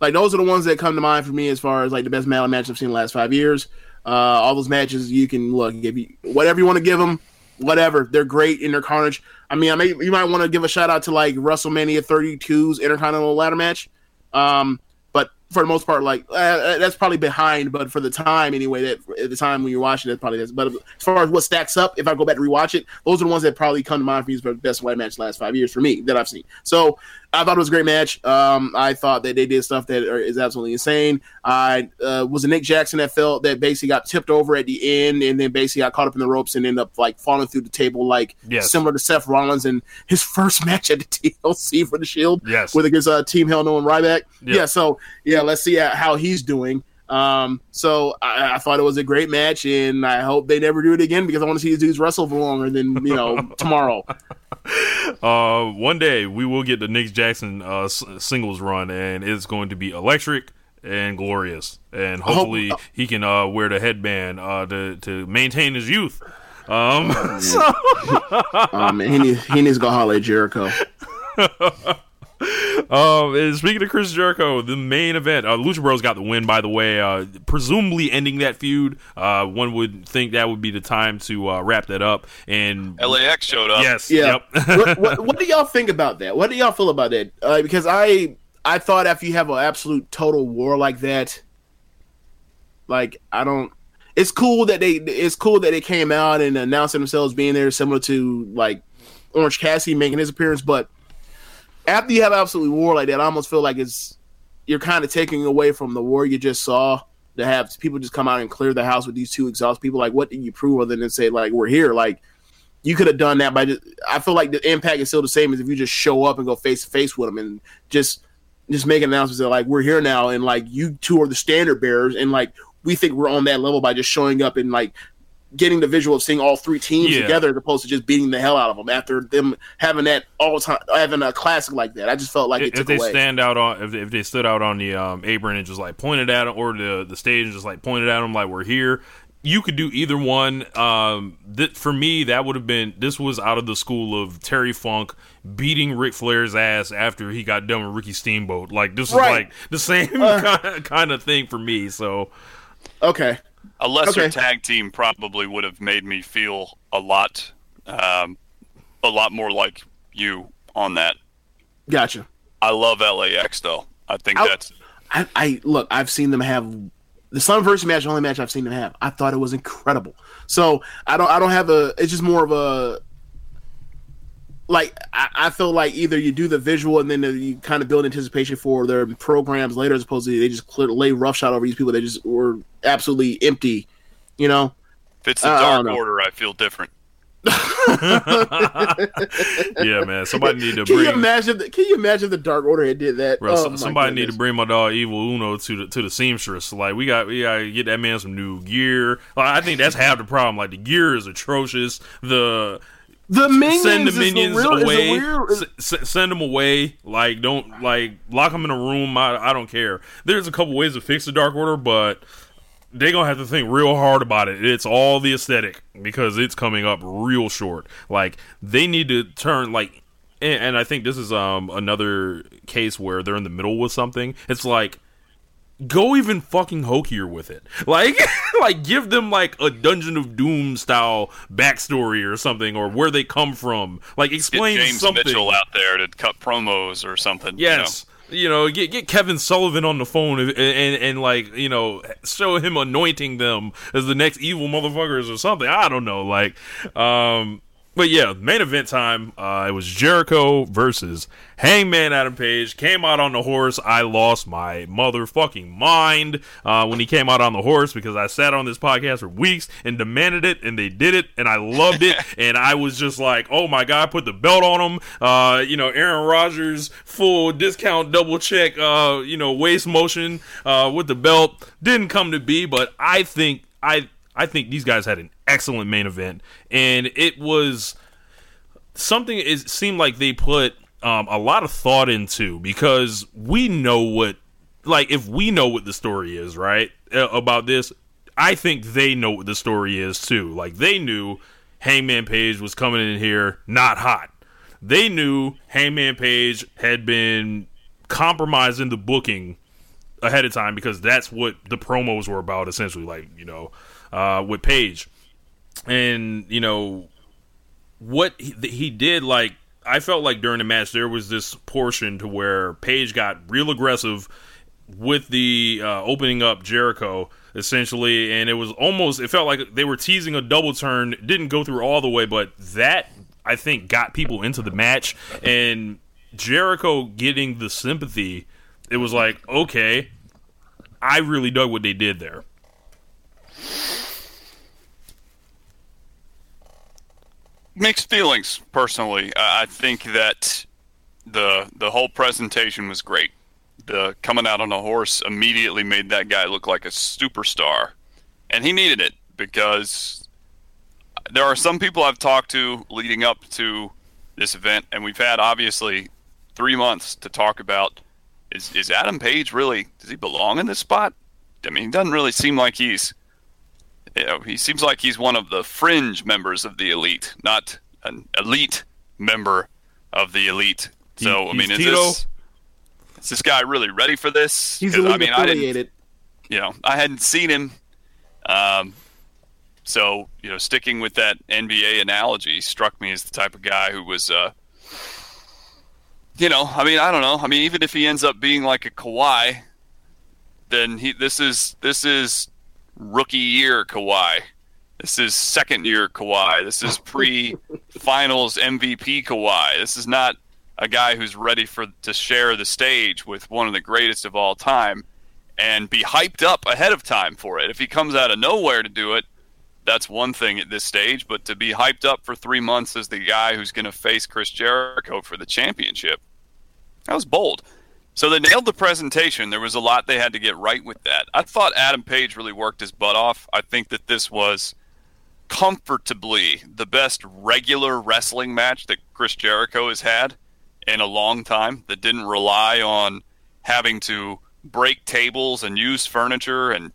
like those are the ones that come to mind for me as far as like the best melee match I've seen in the last five years. Uh, all those matches you can look give you whatever you want to give them, whatever. They're great in their carnage. I mean, I may you might want to give a shout out to like WrestleMania 32's Intercontinental Ladder match. Um, but for the most part, like uh, that's probably behind. But for the time anyway, that at the time when you're watching it, probably that's. But as far as what stacks up, if I go back to rewatch it, those are the ones that probably come to mind for me as the best white match last five years for me that I've seen. So I thought it was a great match. Um, I thought that they did stuff that are, is absolutely insane. I uh, was a Nick Jackson that felt that basically got tipped over at the end and then basically got caught up in the ropes and ended up like falling through the table, like Yes. similar to Seth Rollins and his first match at the TLC for the Shield. Yes. with against uh, Team Hell No and Ryback. Yeah. Yeah. So yeah, let's see how he's doing. Um, so I, I thought it was a great match, and I hope they never do it again because I want to see these dudes wrestle for longer than you know tomorrow. Uh, one day we will get the Nick Jackson uh, s- singles run, and it's going to be electric and glorious. And hopefully he can uh, wear the headband uh, to to maintain his youth. Um, so, Um, he, needs- he needs to go holler at Jericho. And speaking of Chris Jericho, the main event, uh, Lucha Bros got the win. By the way, uh, presumably ending that feud. Uh, one would think that would be the time to uh, wrap that up. And LAX showed up. yes, Yeah. yep. what, what, what do y'all think about that? What do y'all feel about that? Uh, because I I thought after you have an absolute total war like that, like I don't. It's cool that they it's cool that they came out and announced themselves being there, similar to like Orange Cassidy making his appearance. But after you have absolute war like that, I almost feel like it's you're kind of taking away from the war you just saw to have people just come out and clear the house with these two exhaust people. Like, what did you prove other than say like we're here? Like, you could have done that by just. I feel like the impact is still the same as if you just show up and go face to face with them and just just make announcements that like we're here now and like you two are the standard bearers and like we think we're on that level by just showing up and like getting the visual of seeing all three teams Yeah. together as opposed to just beating the hell out of them after them having that all time having a classic like that. I just felt like it if took they away. stand out on if, if they stood out on the um, apron and just like pointed at him or the the stage and just like pointed at them like we're here you could do either one um th- for me that would have been this was out of the school of terry funk beating Ric flair's ass after he got done with ricky steamboat like this is Right. like the same kind of thing for me so okay. A lesser Okay. tag team probably would have made me feel a lot, um, a lot more like you on that. Gotcha. I love LAX though. I think I'll- that's I, I look. I've seen them have the Sun versus match. The only match I've seen them have. I thought it was incredible. So I don't. I don't have a. It's just more of a. Like I, I feel like either you do the visual and then you kind of build anticipation for their programs later, as opposed to they just clear, lay roughshod over these people that just were absolutely empty. You know. if it's the I- I Dark don't. Order, I feel different. yeah man somebody need to Can you bring imagine? The, can you imagine the Dark Order had did that? Bro, Oh, so- my somebody need to bring my dog Evil Uno to the to the seamstress. Like we got we got to get that man some new gear. Like, I think that's half the problem. Like the gear is atrocious. The the minions. send the is minions real, away. s- send them away. Like don't like lock them in a room. I, I don't care. There's a couple ways to fix the Dark Order, but they gonna have to think real hard about it. It's all the aesthetic because it's coming up real short. Like they need to turn like, and, and I think this is um another case where they're in the middle with something. It's like go even fucking hokier with it. Like, like give them like a Dungeon of Doom style backstory or something, or where they come from. Like Get explain James something. Mitchell out there to cut promos or something. you know? Yes. You know, get get Kevin Sullivan on the phone and, and and like you know show him anointing them as the next evil motherfuckers or something. I don't know, like, um, but yeah, main event time. Uh, it was Jericho versus Hangman Adam Page. Came out on the horse. I lost my motherfucking mind uh, when he came out on the horse because I sat on this podcast for weeks and demanded it, and they did it, and I loved it, and I was just like, oh my god, put the belt on him. Uh, you know, Aaron Rodgers full discount double check. Uh, you know, waist motion uh, with the belt didn't come to be, but I think I I think these guys had an excellent main event, and it was something it seemed like they put um, a lot of thought into because we know what like if we know what the story is right about this i think they know what the story is too. Like they knew hangman page was coming in here not hot. They knew hangman page had been compromising the booking ahead of time because that's what the promos were about essentially like you know uh, with page and you know what he, he did like I felt like during the match there was this portion to where Page got real aggressive with the uh, opening up Jericho essentially. And it was almost it felt like they were teasing a double turn. Didn't go through all the way but that I think got people into the match. And Jericho getting the sympathy it was like okay I really dug what they did there mixed feelings personally. I think that the the whole presentation was great. The coming out on a horse immediately made that guy look like a superstar, and he needed it because there are some people I've talked to leading up to this event, and we've had obviously three months to talk about is is Adam Page really does he belong in this spot? I mean, he doesn't really seem like he's you know, he seems like he's one of the fringe members of the elite, not an elite member of the elite. So I mean, is this is this guy really ready for this? He's elite I mean, I didn't, you know, I hadn't seen him. Um, so you know, sticking with that NBA analogy struck me as the type of guy who was, uh, you know, I mean, I don't know. I mean, even if he ends up being like a Kawhi, then he this is this is rookie year Kawhi. This is second year Kawhi. This is pre finals MVP Kawhi. This is not a guy who's ready for to share the stage with one of the greatest of all time and be hyped up ahead of time for it. If he comes out of nowhere to do it, that's one thing at this stage. But to be hyped up for three months as the guy who's going to face Chris Jericho for the championship, that was bold. So they nailed the presentation. There was a lot they had to get right with that. I thought Adam Page really worked his butt off. I think that this was comfortably the best regular wrestling match that Chris Jericho has had in a long time that didn't rely on having to break tables and use furniture and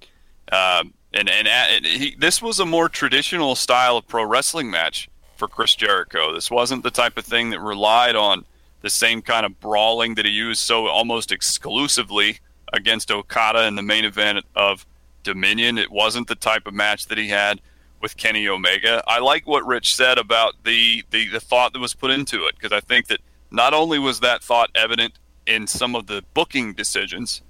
uh, and and, and he, this was a more traditional style of pro wrestling match for Chris Jericho. This wasn't the type of thing that relied on the same kind of brawling that he used so almost exclusively against Okada in the main event of Dominion. It wasn't the type of match that he had with Kenny Omega. I like what Rich said about the the, the thought that was put into it because I think that not only was that thought evident in some of the booking decisions,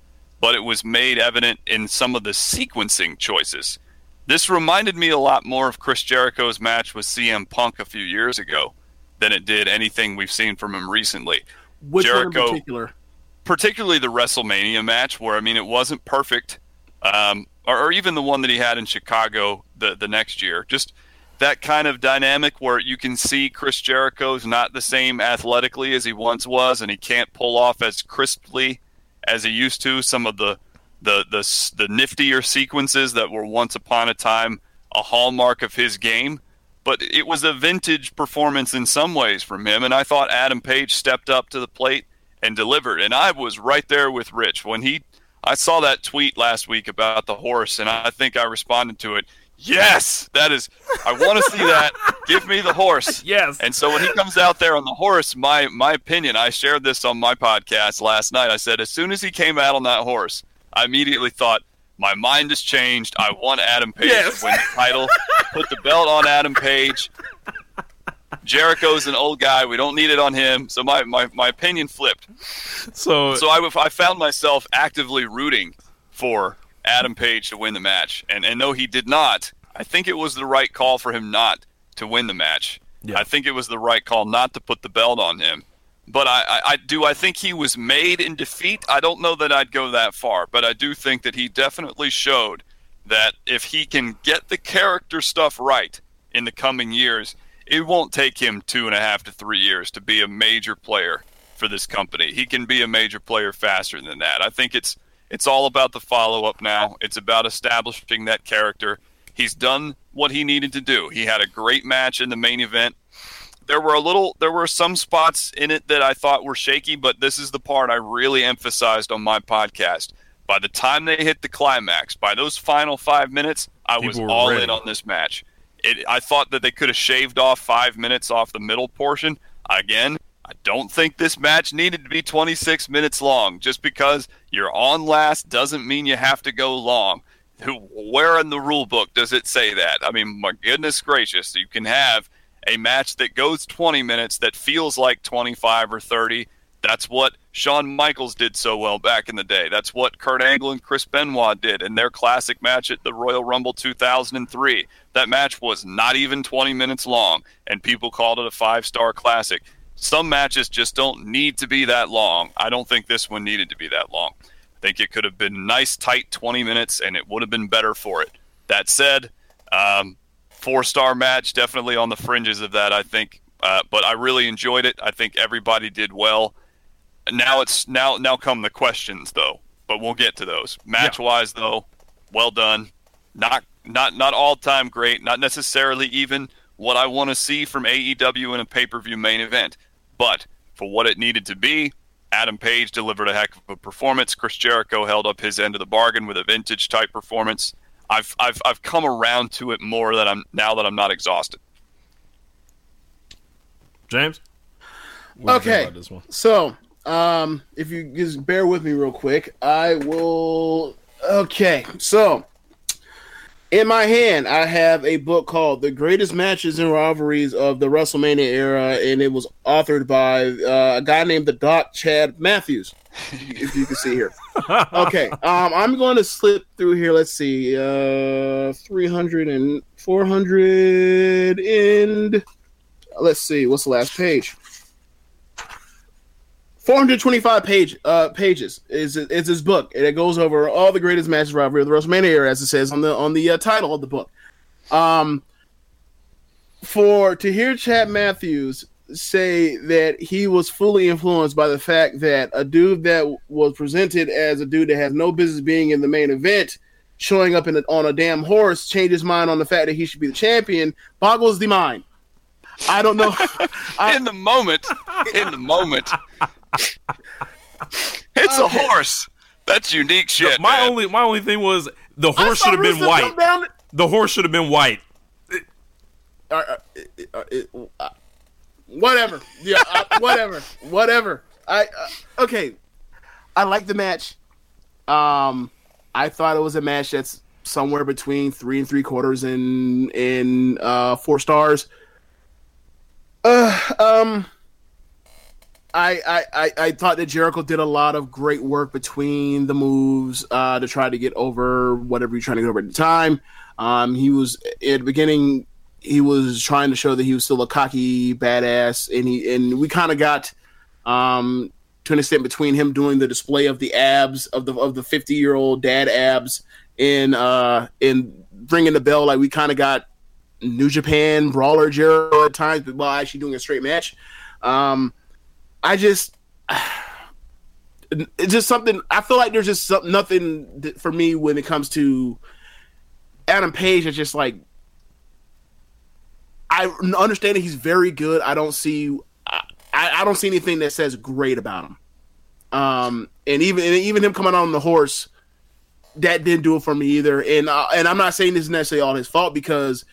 but it was made evident in some of the sequencing choices. This reminded me a lot more of Chris Jericho's match with CM Punk a few years ago than it did anything we've seen from him recently. Which Jericho- one in particular? particularly the WrestleMania match, where I mean, it wasn't perfect, um, or, or even the one that he had in Chicago the the next year. Just that kind of dynamic where you can see Chris Jericho's not the same athletically as he once was, and he can't pull off as crisply as he used to some of the the the, the niftier sequences that were once upon a time a hallmark of his game. But it was a vintage performance in some ways from him, and I thought Adam Page stepped up to the plate and delivered. And I was right there with Rich when he. I saw that tweet last week about the horse, and I think I responded to it. Yes, that is. I want to see that. Give me the horse. Yes. And so when he comes out there on the horse, my my opinion, I shared this on my podcast last night. I said as soon as he came out on that horse, I immediately thought my mind has changed. I want Adam Page Yes. to win the title. Put the belt on Adam Page. Jericho's an old guy. We don't need it on him. So my, my, my opinion flipped. So, So I, I found myself actively rooting for Adam Page to win the match. And, and though he did not, I think it was the right call for him not to win the match. Yeah. I think it was the right call not to put the belt on him. But I, I, I do I think he was made in defeat. I don't know that I'd go that far, but I do think that he definitely showed that if he can get the character stuff right in the coming years, it won't take him two and a half to three years to be a major player for this company. He can be a major player faster than that. I think it's it's all about the follow up now. It's about establishing that character. He's done what he needed to do. He had a great match in the main event. There were a little there were some spots in it that I thought were shaky, but this is the part I really emphasized on my podcast. By the time they hit the climax, by those final 5 minutes, I was People were all ready. in on this match. It, I thought that they could have shaved off five minutes off the middle portion. Again, I don't think this match needed to be 26 minutes long. Just because you're on last doesn't mean you have to go long. Who- Where in the rule book does it say that? I mean, my goodness gracious, you can have a match that goes 20 minutes that feels like 25 or 30. That's what Shawn Michaels did so well back in the day. That's what Kurt Angle and Chris Benoit did in their classic match at the Royal Rumble 2003. That match was not even 20 minutes long, and people called it a five star classic. Some matches just don't need to be that long. I don't think this one needed to be that long. I think it could have been nice, tight 20 minutes, and it would have been better for it. That said, um, four star match, definitely on the fringes of that, I think. Uh, but I really enjoyed it. I think everybody did well. Now it's now now come the questions though, but we'll get to those. Match wise though, well done. Not not not all time great, not necessarily even what I want to see from AEW in a pay per view main event, but for what it needed to be, Adam Page delivered a heck of a performance. Chris Jericho held up his end of the bargain with a vintage type performance. I've I've I've come around to it more that I'm now that I'm not exhausted. James? What do you think Okay. this one? So, Um, if you just bear with me real quick, I will. Okay, so in my hand, I have a book called "The Greatest Matches and Rivalries of the WrestleMania Era," and it was authored by uh, a guy named the Doc Chad Matthews. if you can see here. Okay, um, I'm going to slip through here. Let's see, uh, 300 and 400 and let's see, what's the last page? 425 page uh pages is is his book and it goes over all the greatest matches rivalry of the WrestleMania era as it says on the on the uh, title of the book. Um for to hear Chad Matthews say that he was fully influenced by the fact that a dude that was presented as a dude that has no business being in the main event showing up in a, on a damn horse changed his mind on the fact that he should be the champion boggles the mind. I don't know. I, in the moment, in the moment, it's a horse. That's unique shit. my man. only my only thing was the horse should have been Rusev white. come down- The horse should have been white. uh, uh, uh, uh, uh, whatever. Yeah, uh, whatever. Whatever. I uh, okay. I like the match. Um, I thought it was a match that's somewhere between three and three quarters and and uh, four stars. Uh, um, I, I, I, thought that Jericho did a lot of great work between the moves uh, to try to get over whatever you're trying to get over at the time. Um, he was at the beginning. He was trying to show that he was still a cocky badass, and he and we kind of got um, to an extent between him doing the display of the abs of the of the 50 year old dad abs in uh in ringing the bell. Like we kind of got New Japan brawler Jericho at times, but while actually doing a straight match. Um, I just it's just something I feel like there's just nothing for me when it comes to Adam Page. It's just like I understand that he's very good. I don't see I, I don't see anything that says great about him. Um, and even and even him coming on the horse, that didn't do it for me either. And uh, and I'm not saying this is necessarily all his fault because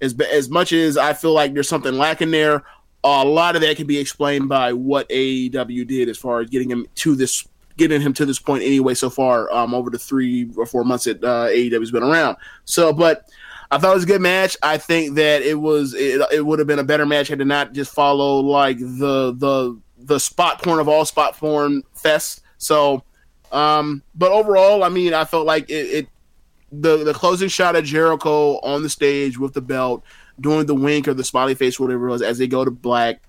as as much as I feel like there's something lacking there, a lot of that can be explained by what AEW did as far as getting him to this getting him to this point anyway so far um over the three or four months that uh, AEW's been around. So, but I thought it was a good match. I think that it was it, it would have been a better match had it not just follow like the the the spot porn of all spot porn fest. So, um, but overall, I mean, I felt like it, it the the closing shot of Jericho on the stage with the belt, doing the wink or the smiley face, whatever it was, as they go to black.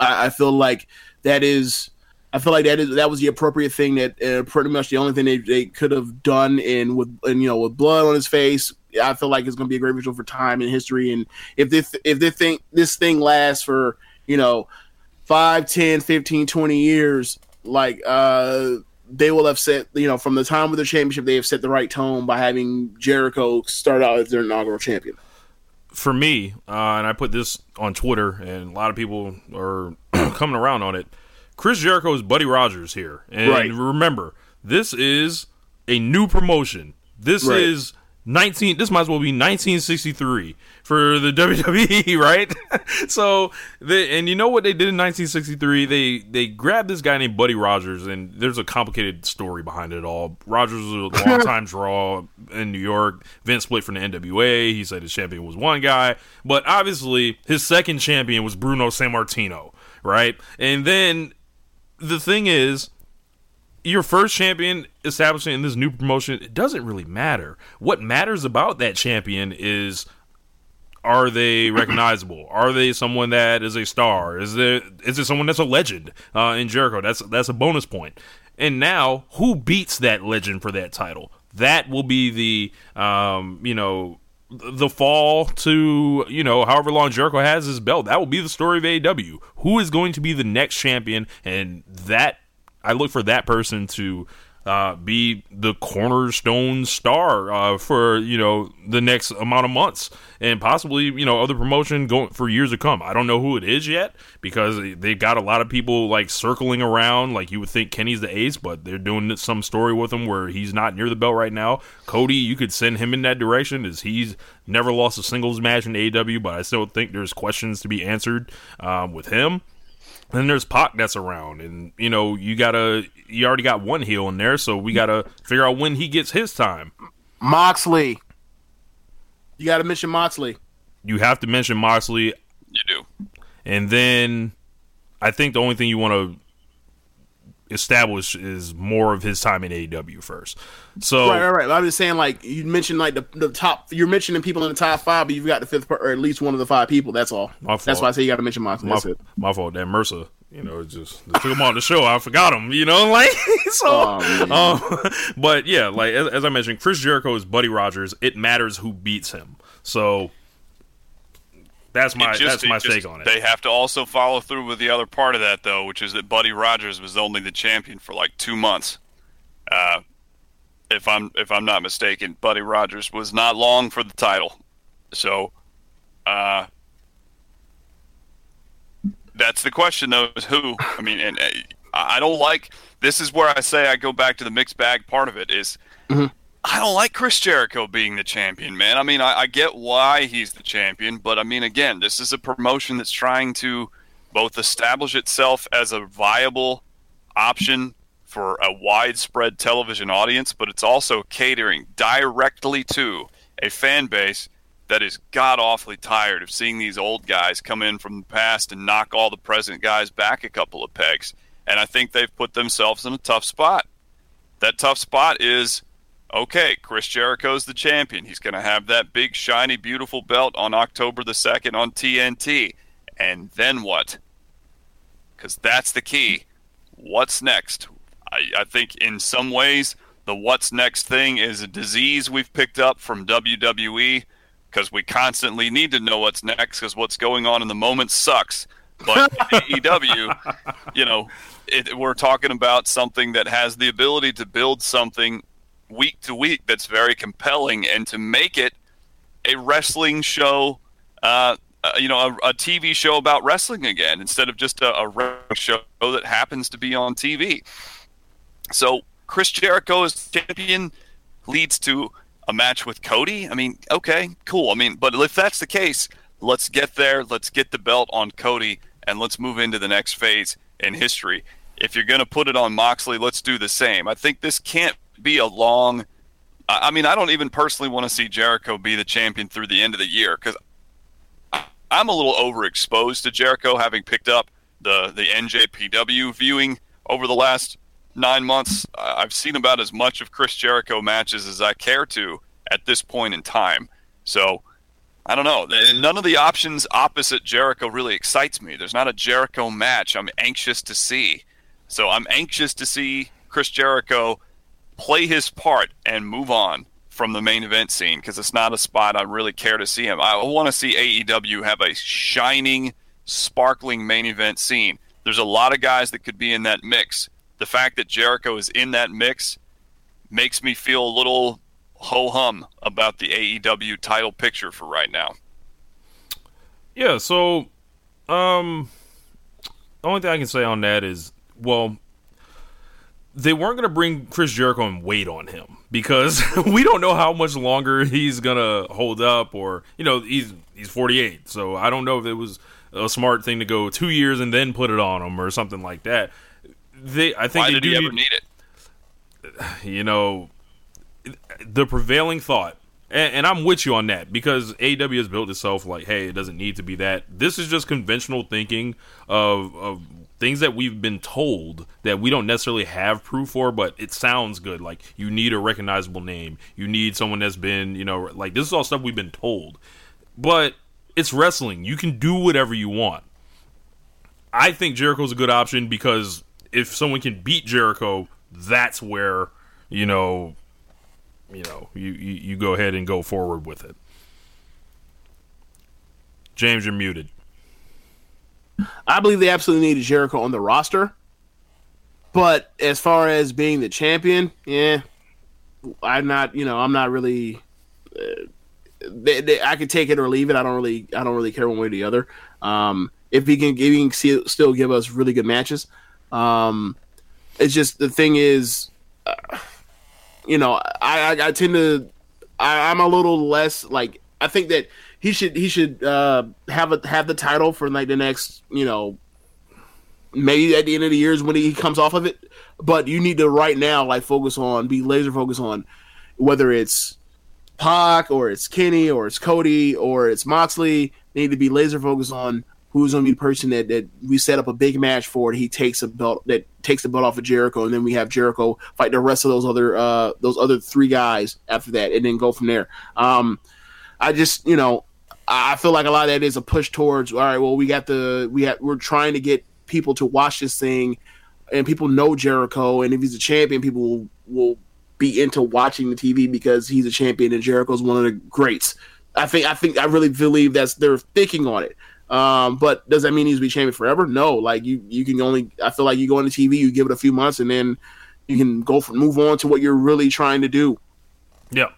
I, I feel like that is. I feel like that is that was the appropriate thing that uh, pretty much the only thing they, they could have done and with and you know with blood on his face I feel like it's going to be a great visual for time and history and if this if they think this thing lasts for you know 5 10 15 20 years like uh they will have set you know from the time of the championship they have set the right tone by having Jericho start out as their inaugural champion for me, uh, and I put this on Twitter, and a lot of people are coming around on it. Chris Jericho's Buddy Rogers here, and Right. remember, this is a new promotion. This Right. is nineteen. This might as well be 1963 for the WWE, right? so, the, and you know what they did in 1963? They they grabbed this guy named Buddy Rogers, and there's a complicated story behind it all. Rogers was a long-time draw in New York. Vince split from the NWA. He said his champion was one guy, but obviously his second champion was Bruno Sammartino, right? And then the thing is, your first champion establishing in this new promotion, it doesn't really matter. What matters about that champion is are they recognizable? Are they someone that is a star? Is there is it someone that's a legend uh, in Jericho? That's that's a bonus point. And now, who beats that legend for that title? That will be the um, you know the fall to you know however long Jericho has his belt. That will be the story of AEW. Who is going to be the next champion? And that I look for that person to uh, be the cornerstone star uh, for you know the next amount of months and possibly you know other promotion going for years to come. I don't know who it is yet because they've got a lot of people like circling around. Like you would think Kenny's the ace, but they're doing some story with him where he's not near the belt right now. Cody, you could send him in that direction as he's never lost a singles match in AEW, but I still think there's questions to be answered um, with him. Then there's Pac that's around, and you know you gotta you already got one heel in there, so we gotta figure out when he gets his time. Moxley. You got to mention Moxley. You have to mention Moxley, You do. and then I think the only thing you want to establish is more of his time in AEW first. So Right, right, right. I'm just saying, like you mentioned, like the, the top. You're mentioning people in the top five, but you've got the fifth, per- or at least one of the five people. That's all. That's why I say you got to mention Moxley. my, my fault. That Mercer, you know, just they took him on the show. I forgot him, you know, like so. Oh, um, but yeah, like as, as I mentioned, Chris Jericho is Buddy Rogers. It matters who beats him. So that's my just- that's my just- take on it. They have to also follow through with the other part of that, though, which is that Buddy Rogers was only the champion for like two months. Uh, if I'm if I'm not mistaken, Buddy Rogers was not long for the title. So, uh, that's the question, though, is who? I mean, and uh, I don't like. This is where I say I go back to the mixed bag part of it. Is I don't like Chris Jericho being the champion, man. I mean, I, I get why he's the champion, but I mean, again, this is a promotion that's trying to both establish itself as a viable option for a widespread television audience, but it's also catering directly to a fan base that is god awfully tired of seeing these old guys come in from the past and knock all the present guys back a couple of pegs. And I think they've put themselves in a tough spot. That tough spot is okay, Chris Jericho's the champion. He's going to have that big, shiny, beautiful belt on October the 2nd on TNT. And then what? Because that's the key. What's next? I, I think in some ways, the what's next thing is a disease we've picked up from WWE because we constantly need to know what's next because what's going on in the moment sucks. But AEW, you know, it, we're talking about something that has the ability to build something week to week that's very compelling and to make it a wrestling show, uh, uh, you know, a, a TV show about wrestling again instead of just a, a show that happens to be on TV. So Chris Jericho as champion leads to a match with Cody. I mean, okay, cool. I mean, but if that's the case, let's get there. Let's get the belt on Cody and let's move into the next phase in history. If you're going to put it on Moxley, let's do the same. I think this can't be a long. I mean, I don't even personally want to see Jericho be the champion through the end of the year because I'm a little overexposed to Jericho, having picked up the the NJPW viewing over the last nine months. I've seen about as much of Chris Jericho matches as I care to at this point in time. So I don't know. None of the options opposite Jericho really excites me. There's not a Jericho match I'm anxious to see. So I'm anxious to see Chris Jericho play his part and move on from the main event scene because it's not a spot I really care to see him. I want to see AEW have a shining, sparkling main event scene. There's a lot of guys that could be in that mix. The fact that Jericho is in that mix makes me feel a little ho hum about the AEW title picture for right now. Yeah, so um the only thing I can say on that is well they weren't going to bring Chris Jericho and wait on him because we don't know how much longer he's going to hold up or you know he's he's 48 so I don't know if it was a smart thing to go 2 years and then put it on him or something like that. They I think Why did do he need, ever need it? you know, the prevailing thought, and, and I'm with you on that because AW has built itself like, hey, it doesn't need to be that. This is just conventional thinking of of things that we've been told that we don't necessarily have proof for, but it sounds good. Like you need a recognizable name, you need someone that's been, you know, like this is all stuff we've been told, but it's wrestling. You can do whatever you want. I think Jericho's a good option because if someone can beat Jericho, that's where you know, you know, you, you, you go ahead and go forward with it. James, you're muted. I believe they absolutely needed Jericho on the roster. But as far as being the champion, yeah, I'm not. You know, I'm not really. Uh, they, they, I could take it or leave it. I don't really. I don't really care one way or the other. Um, if he can, if he can see, still give us really good matches. Um, it's just the thing is, uh, you know, I, I, I tend to. I, I'm a little less like. I think that he should he should uh, have a have the title for like the next you know maybe at the end of the years when he comes off of it. But you need to right now like focus on, be laser focused on whether it's Pac or it's Kenny or it's Cody or it's Moxley. They need to be laser focused on who's going to be the person that, that we set up a big match for. He takes a belt that takes the belt off of Jericho, and then we have Jericho fight the rest of those other uh, those other three guys after that, and then go from there. Um, I just you know I feel like a lot of that is a push towards all right. Well, we got the we have we're trying to get people to watch this thing, and people know Jericho, and if he's a champion, people will, will be into watching the TV because he's a champion and Jericho's one of the greats. I think I think I really believe that's they're thinking on it. Um, but does that mean he's be champion forever? No. Like you, you can only. I feel like you go on the TV, you give it a few months, and then you can go for move on to what you're really trying to do. Yeah.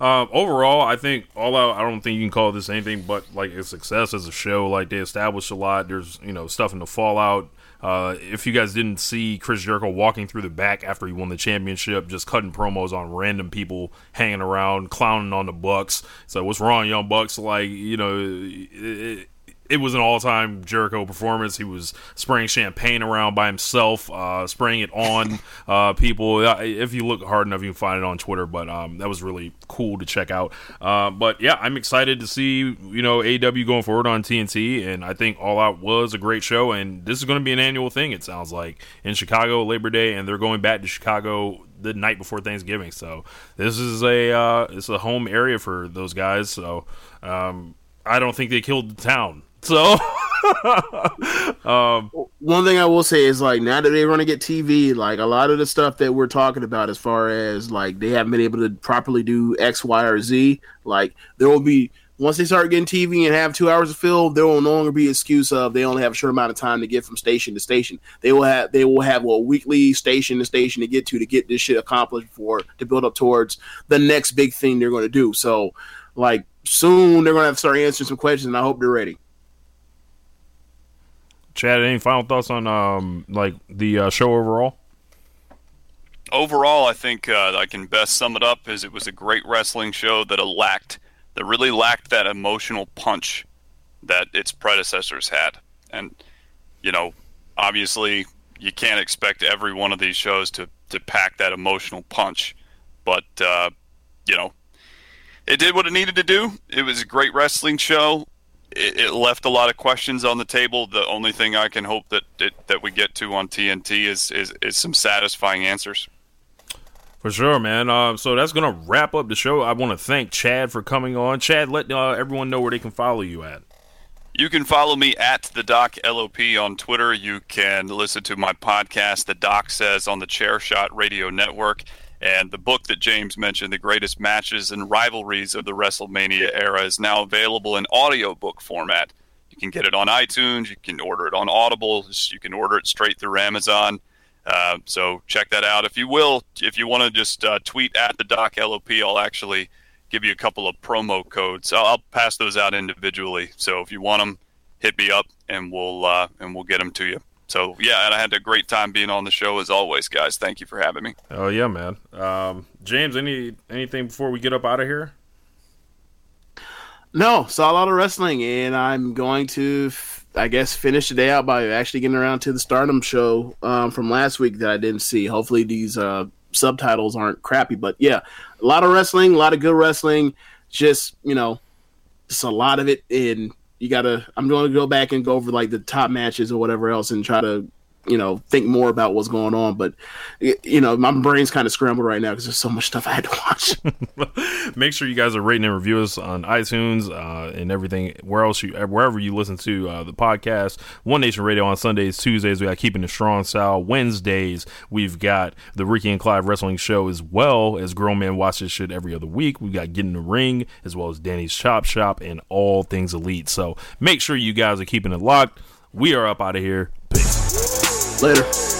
Um, overall, I think all out. I don't think you can call this anything but like a success as a show. Like they established a lot. There's you know stuff in the fallout. Uh, if you guys didn't see Chris Jericho walking through the back after he won the championship, just cutting promos on random people hanging around, clowning on the Bucks. So what's wrong, young Bucks? Like you know, it, it was an all-time Jericho performance. He was spraying champagne around by himself, uh, spraying it on uh, people. If you look hard enough, you can find it on Twitter. But um, that was really cool to check out. Uh, but yeah, I'm excited to see you know AW going forward on TNT, and I think All Out was a great show. And this is going to be an annual thing. It sounds like in Chicago Labor Day, and they're going back to Chicago the night before Thanksgiving. So this is a uh, it's a home area for those guys. So um, I don't think they killed the town. So, um, one thing I will say is like now that they're going to get TV, like a lot of the stuff that we're talking about, as far as like they haven't been able to properly do X, Y, or Z, like there will be once they start getting TV and have two hours of film, there will no longer be excuse of they only have a short amount of time to get from station to station. They will have they will have a weekly station to station to get to to get this shit accomplished for to build up towards the next big thing they're going to do. So, like soon they're going to have to start answering some questions, and I hope they're ready. Chad, any final thoughts on um like the uh, show overall? Overall, I think uh, I can best sum it up as it was a great wrestling show that lacked that really lacked that emotional punch that its predecessors had, and you know, obviously you can't expect every one of these shows to to pack that emotional punch, but uh, you know, it did what it needed to do. It was a great wrestling show it, it, left a lot of questions on the table. The only thing I can hope that it, that we get to on TNT is, is is some satisfying answers. For sure, man. Um, so that's gonna wrap up the show. I want to thank Chad for coming on. Chad, let uh, everyone know where they can follow you at. You can follow me at the Doc LOP on Twitter. You can listen to my podcast, The Doc Says, on the Chairshot Radio Network. And the book that James mentioned, The Greatest Matches and Rivalries of the WrestleMania Era, is now available in audiobook format. You can get it on iTunes, you can order it on Audible, you can order it straight through Amazon. Uh, so check that out. If you will, if you want to just uh, tweet at the Doc LOP, I'll actually give you a couple of promo codes. I'll, I'll, pass those out individually. So if you want them, hit me up and we'll uh, and we'll get them to you so yeah, and I had a great time being on the show as always, guys. Thank you for having me. Oh yeah, man. Um, James, any anything before we get up out of here? No, saw a lot of wrestling, and I'm going to, I guess, finish the day out by actually getting around to the Stardom show um, from last week that I didn't see. Hopefully, these uh, subtitles aren't crappy, but yeah, a lot of wrestling, a lot of good wrestling. Just you know, just a lot of it in you gotta i'm going to go back and go over like the top matches or whatever else and try to you know think more about what's going on but you know my brain's kind of scrambled right now because there's so much stuff i had to watch. Make sure you guys are rating and review us on itunes uh, and everything. Where else you wherever you listen to uh, the podcast. One nation radio on sundays tuesdays we got keeping the strong style. Wednesdays we've got the ricky and clive wrestling show as well as grown man watch this shit every other week. We got getting the ring as well as danny's chop shop and all things elite. So make sure you guys are keeping it locked. We are up out of here Later.